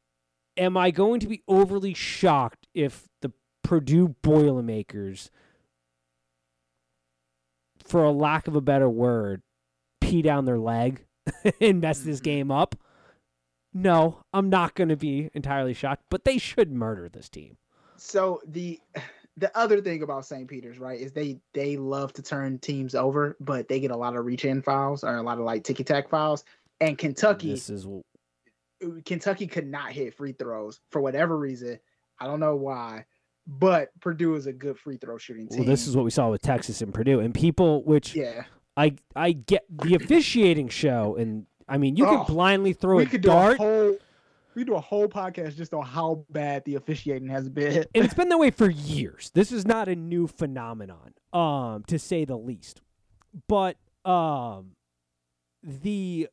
Am I going to be overly shocked if the Purdue Boilermakers, for a lack of a better word, pee down their leg and mess this game up? No, I'm not going to be entirely shocked, but they should murder this team. So the the other thing about St. Peter's, right, is they they love to turn teams over, but they get a lot of reach in fouls or a lot of like ticky tack fouls. And Kentucky, This is Kentucky could not hit free throws for whatever reason. I don't know why, but Purdue is a good free throw shooting team. well, this is what we saw with Texas and Purdue, and people, which yeah. I I get the officiating show, and I mean you Oh, can blindly throw We a could do dart, a whole we do a whole podcast just on how bad the officiating has been. and it's been that way for years. This is not a new phenomenon, um, to say the least. But um, the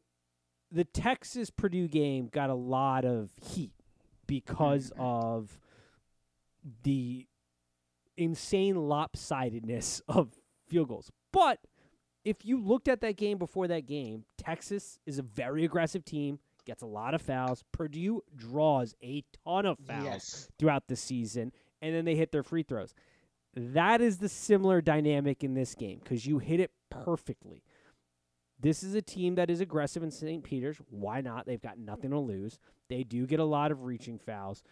the Texas Purdue game got a lot of heat because of the insane lopsidedness of field goals. But if you looked at that game before that game, Texas is a very aggressive team, gets a lot of fouls. Purdue draws a ton of fouls Yes. throughout the season, and then they hit their free throws. That is the similar dynamic in this game because you hit it perfectly. This is a team that is aggressive in St. Peter's. Why not? They've got nothing to lose. They do get a lot of reaching fouls,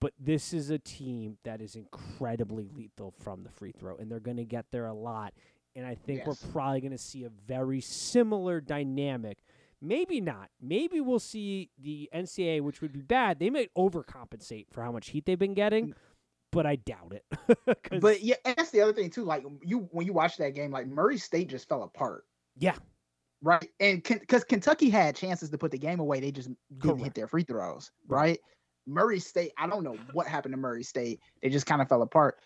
but this is a team that is incredibly lethal from the free throw, and they're going to get there a lot. And I think Yes. we're probably going to see a very similar dynamic. Maybe not. Maybe we'll see the NCAA, which would be bad. They might overcompensate for how much heat they've been getting, mm. but I doubt it. But yeah, and that's the other thing too. Like you, when you watch that game, like Murray State just fell apart, yeah, right? And because Kentucky had chances to put the game away, they just didn't Correct. hit their free throws, right? Murray State, I don't know what happened to Murray State. They just kind of fell apart.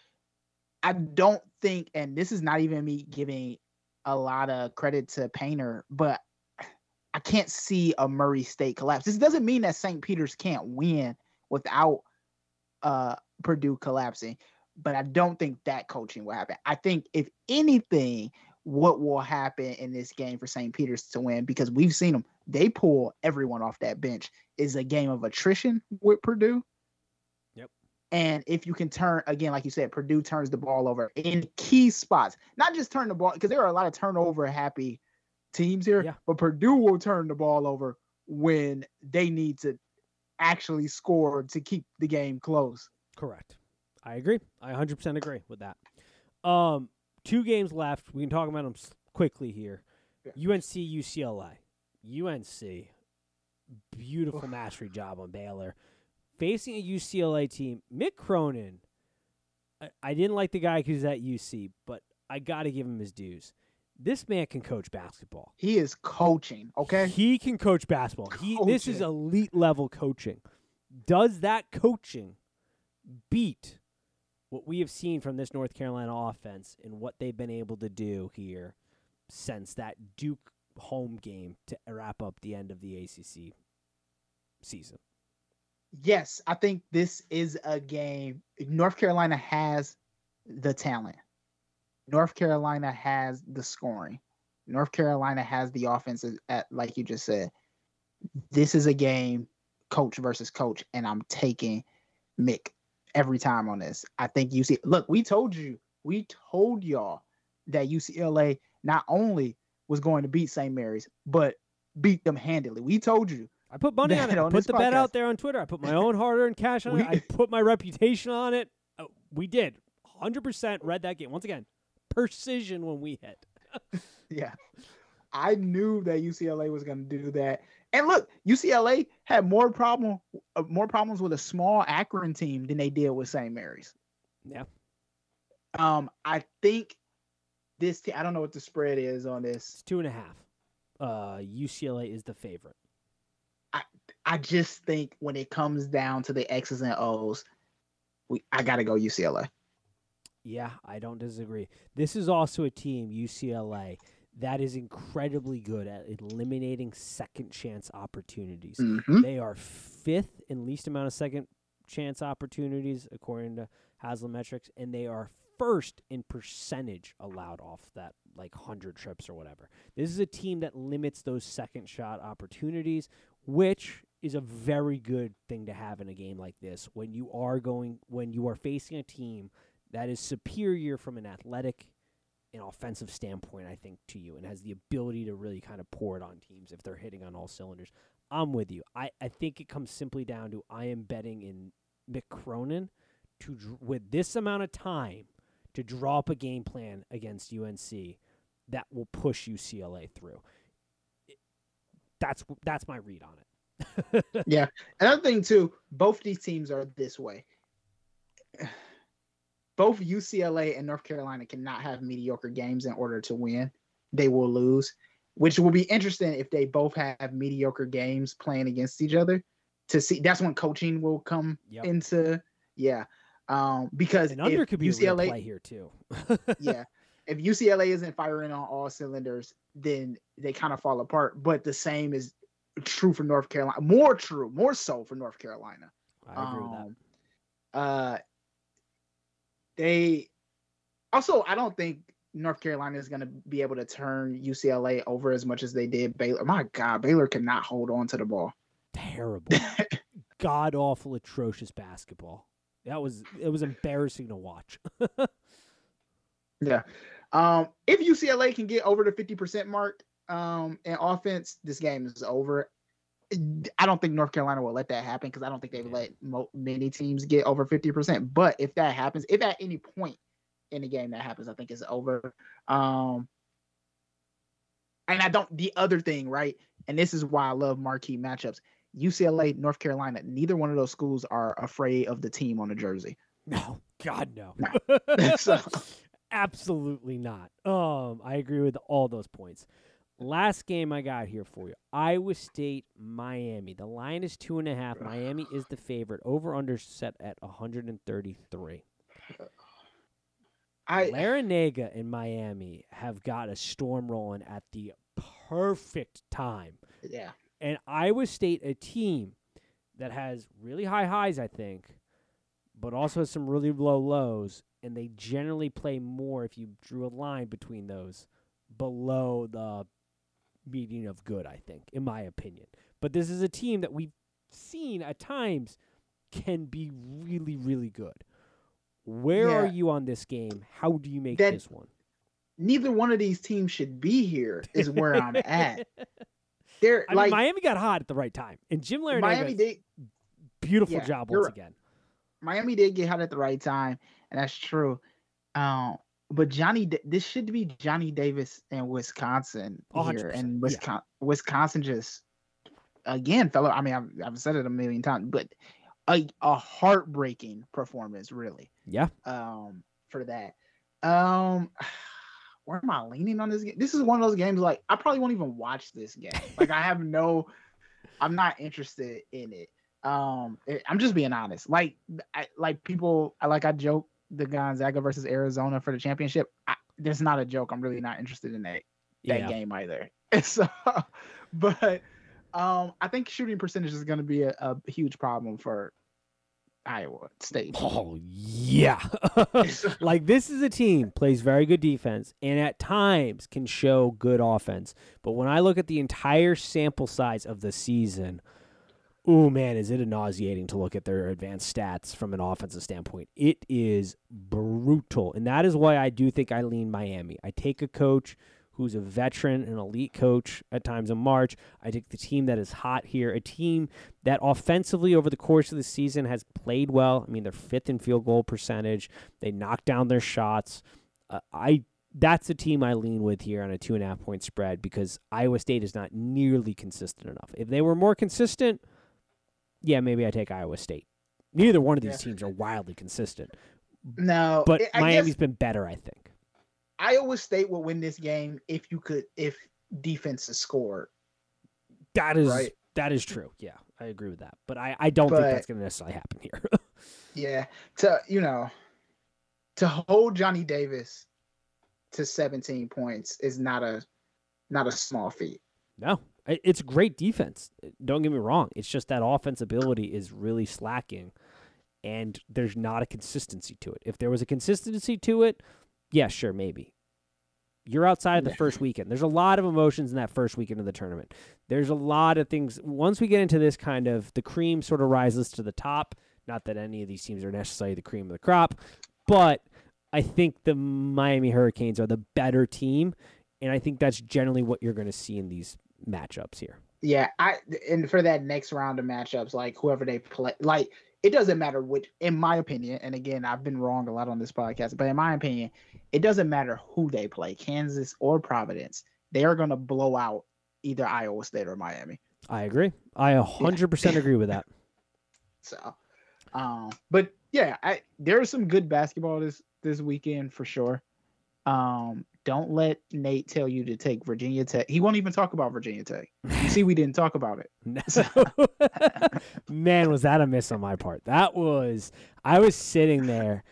I don't think, and this is not even me giving a lot of credit to Painter, but I can't see a Murray State collapse. This doesn't mean that St. Peter's can't win without uh Purdue collapsing, but I don't think that coaching will happen. I think if anything, what will happen in this game for St. Peter's to win, because we've seen them, they pull everyone off that bench, is a game of attrition with Purdue. Yep. And if you can turn again, like you said, Purdue turns the ball over in key spots, not just turn the ball, because there are a lot of turnover happy teams here, Yeah. but Purdue will turn the ball over when they need to actually score to keep the game close. correct. I agree. I 100% agree with that. Um, two games left. We can talk about them quickly here. Yeah. UNC, UCLA. UNC beautiful mastery job on Baylor. Facing a UCLA team, Mick Cronin, I, I didn't like the guy who's at UC, but I got to give him his dues. This man can coach basketball. He is coaching, okay? He can coach basketball. He this is elite level coaching. Does that coaching beat what we have seen from this North Carolina offense and what they've been able to do here since that Duke home game to wrap up the end of the ACC season? Yes, I think this is a game. North Carolina has the talent. North Carolina has the scoring. North Carolina has the offense at like you just said. This is a game coach versus coach and I'm taking Mick every time on this. I think you see look, we told you, we told y'all that UCLA not only was going to beat St. Mary's, but beat them handily. We told you. I put money on it. On put the bet out there on Twitter. I put my own hard-earned cash on it. I put my reputation on it. Uh, we did. 100% read that game. Once again, precision when we hit. Yeah. I knew that UCLA was going to do that. And look, UCLA had more problem uh, more problems with a small Akron team than they did with St. Mary's. Yeah. Um I think this I don't know what the spread is on this. It's two and a half. Uh, UCLA is the favorite. I I just think when it comes down to the X's and O's, we I got to go UCLA. Yeah, I don't disagree. This is also a team, UCLA, that is incredibly good at eliminating second chance opportunities. Mhm. They are fifth in least amount of second chance opportunities according to Haslametrics, and they are first in percentage allowed off that like 100 trips or whatever. This is a team that limits those second shot opportunities, which is a very good thing to have in a game like this when you are going when you are facing a team that is superior from an athletic and offensive standpoint, I think, to you and has the ability to really kind of pour it on teams if they're hitting on all cylinders. I'm with you. I, I think it comes simply down to I am betting in Mick Cronin to with this amount of time to draw up a game plan against UNC that will push UCLA through. That's that's my read on it. Yeah. Another thing too, both these teams are this way. Both UCLA and North Carolina cannot have mediocre games in order to win. They will lose, which will be interesting if they both have mediocre games playing against each other. To see that's when coaching will come Yep. into yeah. Um because And under could be a UCLA play here too. yeah. If UCLA isn't firing on all cylinders, then they kind of fall apart. But the same is true for North Carolina. More true, more so for North Carolina. I agree with that. Um, Uh, they also, I don't think North Carolina is going to be able to turn UCLA over as much as they did Baylor. My God, Baylor cannot hold on to the ball. Terrible, god awful, atrocious basketball. That was it was embarrassing to watch. Yeah. Um, if UCLA can get over the 50% mark um, in offense, this game is over. I don't think North Carolina will let that happen because I don't think they've let mo- many teams get over 50%. But if that happens, if at any point in the game that happens, I think it's over. Um, and I don't, the other thing, right? And this is why I love marquee matchups. UCLA, North Carolina, neither one of those schools are afraid of the team on the jersey. no, God no. So- Absolutely not. Um, I agree with all those points. Last game I got here for you: Iowa State, Miami. The line is two and a half. Miami is the favorite. Over under set at 133. I, Larrañaga and Miami have got a storm rolling at the perfect time. yeah. And Iowa State, a team that has really high highs, I think, but also has some really low lows, and they generally play more if you drew a line between those below the median of good, I think, in my opinion. But this is a team that we've seen at times can be really, really good. Where are you on this game? How do you make That- this one? neither one of these teams should be here is where I'm at. They're I like mean, Miami got hot at the right time, and Jim Larrañaga, Miami did beautiful yeah, job once again. Miami did get hot at the right time, and that's true. Um, but Johnny, this should be Johnny Davis and Wisconsin A here, hundred and Wisconsin, Wisconsin just again, fellow. I mean, I've, I've said it a million times, but a, a heartbreaking performance, really. Yeah. Um, for that. Um, where am I leaning on this game? This is one of those games like I probably won't even watch this game. Like I have no, I'm not interested in it. Um, it, I'm just being honest. Like, I, like people, I like I joke the Gonzaga versus Arizona for the championship. I, there's not a joke. I'm really not interested in that that Yeah. game either. So, but um, I think shooting percentage is going to be a, a huge problem for Iowa State. Oh yeah. like this is a team plays very good defense and at times can show good offense. But when I look at the entire sample size of the season, oh man, is it nauseating to look at their advanced stats from an offensive standpoint. It is brutal. And that is why I do think I lean Miami. I take a coach who's a veteran, an elite coach at times in March. I take the team that is hot here, a team that offensively over the course of the season has played well. I mean, they're fifth in field goal percentage. They knock down their shots. Uh, I that's a team I lean with here on a two and a half point spread because Iowa State is not nearly consistent enough. If they were more consistent, yeah, maybe I take Iowa State. Neither one of these Yeah. teams are wildly consistent, No, but I Miami's guess been better, I think. Iowa State will win this game if you could if defense is scored. That is Right. that is true. Yeah, I agree with that. But I, I don't think that's going to necessarily happen here. Yeah, to you know, to hold Johnny Davis to 17 points is not a not a small feat. no, I- it's great defense. Don't get me wrong. It's just that offense ability is really slacking, and there's not a consistency to it. If there was a consistency to it, yeah, sure, maybe. You're outside of the first weekend. There's a lot of emotions in that first weekend of the tournament. There's a lot of things. Once we get into this kind of, the cream sort of rises to the top. Not that any of these teams are necessarily the cream of the crop, but I think the Miami Hurricanes are the better team, and I think that's generally what you're going to see in these matchups here. Yeah, I and for that next round of matchups, like whoever they play, like it doesn't matter which, in my opinion, and again, I've been wrong a lot on this podcast, but in my opinion, it doesn't matter who they play, Kansas or Providence, they are going to blow out either Iowa State or Miami. I agree. I 100% agree with that. So, um, but yeah, I there's some good basketball this this weekend for sure. Um, don't let Nate tell you to take Virginia Tech. He won't even talk about Virginia Tech. You see, we didn't talk about it. Man, was that a miss on my part? That was, I was sitting there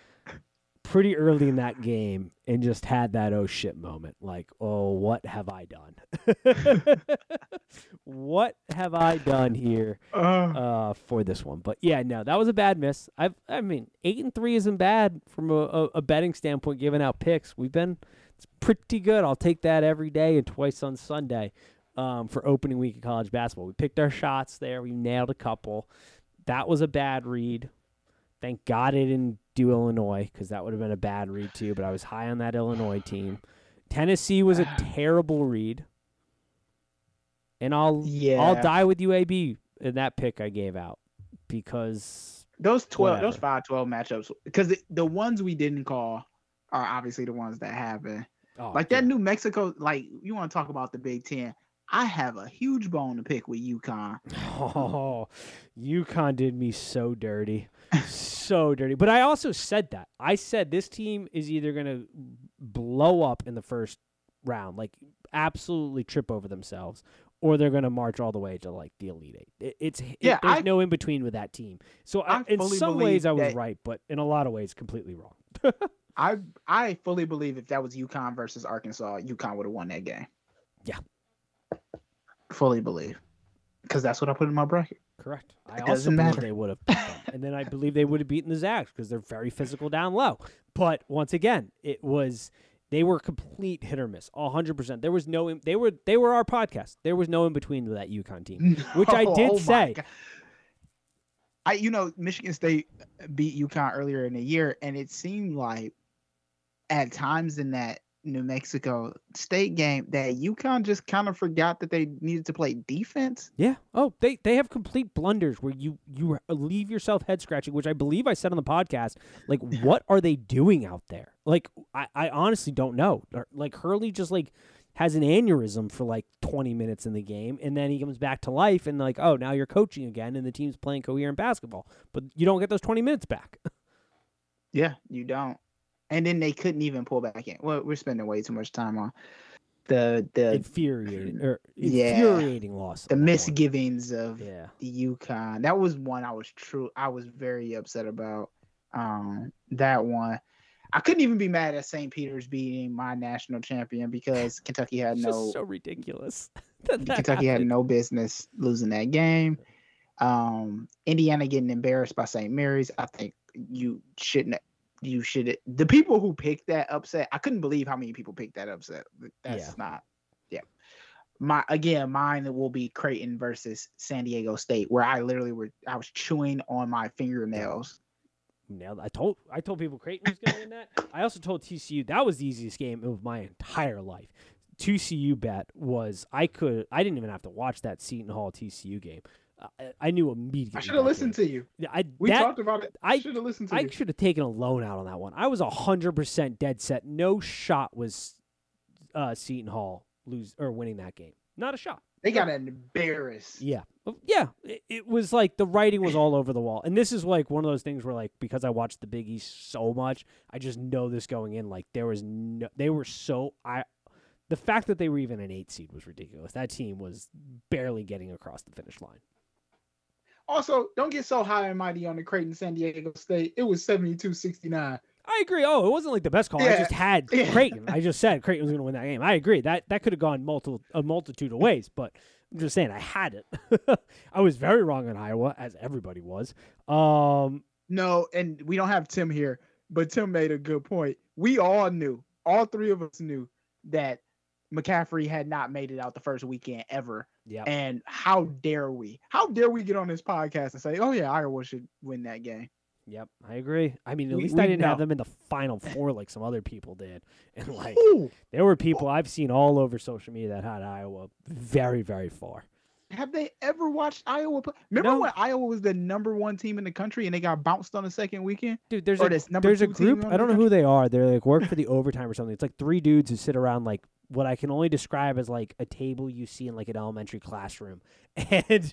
pretty early in that game and just had that oh shit moment. Like, oh, what have I done? what have I done here Uh, for this one? But yeah, no, that was a bad miss. I've, I mean, eight and three isn't bad from a, a, a betting standpoint, giving out picks. We've been, it's pretty good. I'll take that every day and twice on Sunday um, for opening week of college basketball. We picked our shots there. We nailed a couple. That was a bad read. Thank God it didn't do Illinois because that would have been a bad read too. But I was high on that Illinois team. Tennessee was a terrible read, and I'll yeah, I'll die with UAB in that pick I gave out because those twelve, those whatever. five twelve matchups, because the, the ones we didn't call are obviously the ones that happen. oh, Like that yeah. New Mexico, like you want to talk about the Big Ten. I have a huge bone to pick with UConn. Oh, UConn did me so dirty. so dirty. But I also said that. I said this team is either going to blow up in the first round, like absolutely trip over themselves, or they're going to march all the way to like the Elite Eight. It, it's it- Yeah, there's I- no in between with that team. So I, I in some ways I was right, but in a lot of ways completely wrong. I I fully believe if that was UConn versus Arkansas, UConn would have won that game. Yeah. Fully believe. Because that's what I put in my bracket. Correct. I It also doesn't believe matter. they would have, and then I believe they would have beaten the Zags because they're very physical down low. But once again, it was they were complete hit or miss, hundred percent. There was no, in, they were they were our podcast. There was no in between with that UConn team. Which I did oh say. God. I you know Michigan State beat UConn earlier in the year, and it seemed like at times in that New Mexico State game that UConn just kind of forgot that they needed to play defense. Yeah. Oh, they they have complete blunders where you you leave yourself head scratching, which I believe I said on the podcast. Like, what are they doing out there? Like, I, I honestly don't know. Like Hurley just like has an aneurysm for like 20 minutes in the game, and then he comes back to life, and like, oh, now you're coaching again, and the team's playing coherent basketball, but you don't get those 20 minutes back. Yeah, you don't. And then they couldn't even pull back in. Well, we're spending way too much time on the the infuriating or Yeah. infuriating loss. the that one. misgivings of Yeah. the UConn. That was one I was true. I was very upset about. Um, that one. I couldn't even be mad at St. Peter's beating my national champion because Kentucky had no so ridiculous. that that Kentucky had no business losing that game. Um, Indiana getting embarrassed by St. Mary's. I think you shouldn't. You should. The people who picked that upset. I couldn't believe how many people picked that upset. That's Yeah. not. Yeah. My again, mine will be Creighton versus San Diego State, where I literally were. I was chewing on my fingernails. nailed. I told I told people Creighton was going to win that. I also told TCU that was the easiest game of my entire life. TCU bet was I could I didn't even have to watch that Seton Hall TCU game. I, I knew immediately. I should have listened to you. I We that, talked about it. I should have listened to you. I should have taken a loan out on that one. I was hundred percent dead set. No shot was uh, Seton Hall lose or winning that game. Not a shot. They got embarrassed. Yeah. Yeah. It, it was like the writing was all over the wall. And this is like one of those things where like because I watched the Big East so much, I just know this going in. Like there was no they were so I the fact that they were even an eight seed was ridiculous. That team was barely getting across the finish line. Also, don't get so high and mighty on the Creighton San Diego State. It was 72-69. I agree. Oh, it wasn't like the best call. I just had Yeah. Creighton. I just said Creighton was going to win that game. I agree. That that could have gone multiple a multitude of ways, but I'm just saying I had it. I was very wrong on Iowa, as everybody was. Um, No, and we don't have Tim here, but Tim made a good point. We all knew, all three of us knew that McCaffrey had not made it out the first weekend ever. Yeah. And how dare we? How dare we get on this podcast and say, "Oh yeah, Iowa should win that game"? Yep, I agree. I mean, at We- least we I didn't have them in the final four like some other people did. And like Ooh, there were people I've seen all over social media that had Iowa very, very far. have they ever watched Iowa play? Remember No. when Iowa was the number one team in the country and they got bounced on the second weekend? Dude, there's Or a there's a group. I don't know the who they are. They're like work for the overtime or something. It's like three dudes who sit around like what I can only describe as like a table you see in like an elementary classroom, and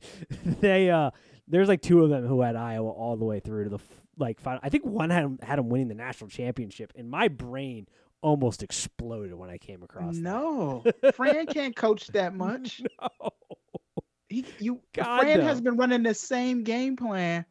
they uh there's like two of them who had Iowa all the way through to the like final. I think one had 'em- had them winning the national championship, and my brain almost exploded when I came across. No, Fran can't coach that much. No. He, you, God, Fran has been running the same game plan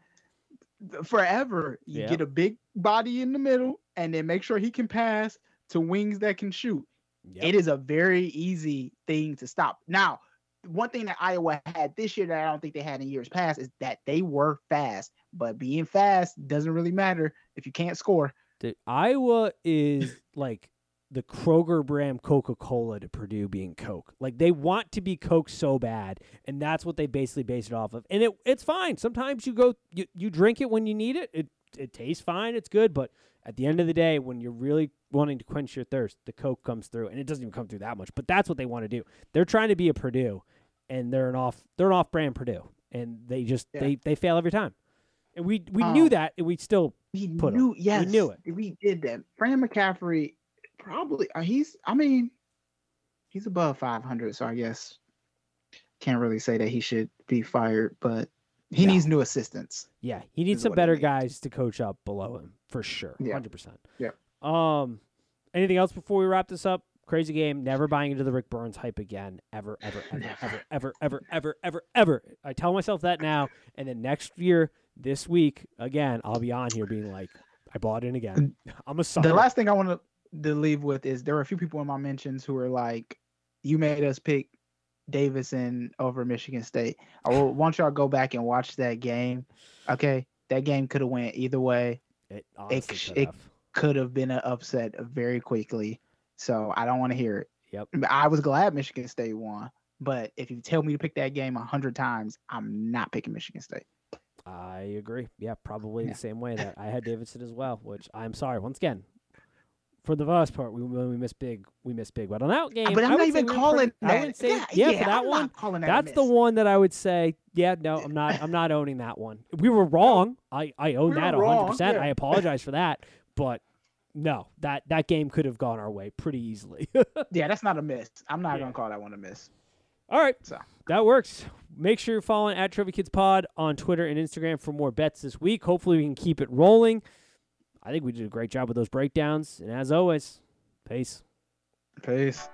forever. You Yeah. get a big body in the middle, and then make sure he can pass to wings that can shoot. Yep. It is a very easy thing to stop. Now, one thing that Iowa had this year that I don't think they had in years past is that they were fast. But being fast doesn't really matter if you can't score. Dude, Iowa is like the Kroger brand Coca Cola to Purdue being Coke. Like they want to be Coke so bad, and that's what they basically base it off of. And it it's fine. Sometimes you go you, you drink it when you need it. It it tastes fine. It's good, but at the end of the day, when you're really wanting to quench your thirst, the Coke comes through, and it doesn't even come through that much. But that's what they want to do. They're trying to be a Purdue, and they're an off they're an off brand Purdue, and they just Yeah. they they fail every time. And we we knew Um, that, and we still We Put knew, We yes, knew it. We did that. Fran McCaffrey, probably. Uh, he's. I mean, he's above 500, so I guess can't really say that he should be fired. But he No. needs new assistants. Yeah, he needs some better guys to coach up below him for sure. Yeah. Hundred percent. Yeah. Um, anything else before we wrap this up? Crazy game. Never buying into the Rick Barnes hype again. Ever, ever, ever, ever, ever, ever, ever, ever, ever. I tell myself that now, and then next year, this week, again, I'll be on here being like, I bought in again. I'm a sucker. The last thing I want to, to leave with is there are a few people in my mentions who are like, "You made us pick Davidson over Michigan State." I will, want y'all to go back and watch that game. Okay, that game could have went either way. it it- have. Could have been an upset very quickly. So I don't want to hear it. Yep. I was glad Michigan State won. But if you tell me to pick that game a hundred times, I'm not picking Michigan State. I agree. Yeah, probably Yeah. the same way that I had Davidson as well. Which I'm sorry once again for the vast part, we when we miss big, we miss big. But on that uh, game, but I'm I not even calling. For, I would say yeah, yeah, yeah for that I'm one. That that's the one that I would say. Yeah, no, I'm not. I'm not owning that one. We were wrong. I I own we that 100. percent. I apologize for that, but no, that that game could have gone our way pretty easily. yeah, that's not a miss. I'm not gonna call that one a miss. All right. So that works. Make sure you're following at Trophy Kids Pod on Twitter and Instagram for more bets this week. Hopefully, we can keep it rolling. I think we did a great job with those breakdowns. And as always, peace. Peace.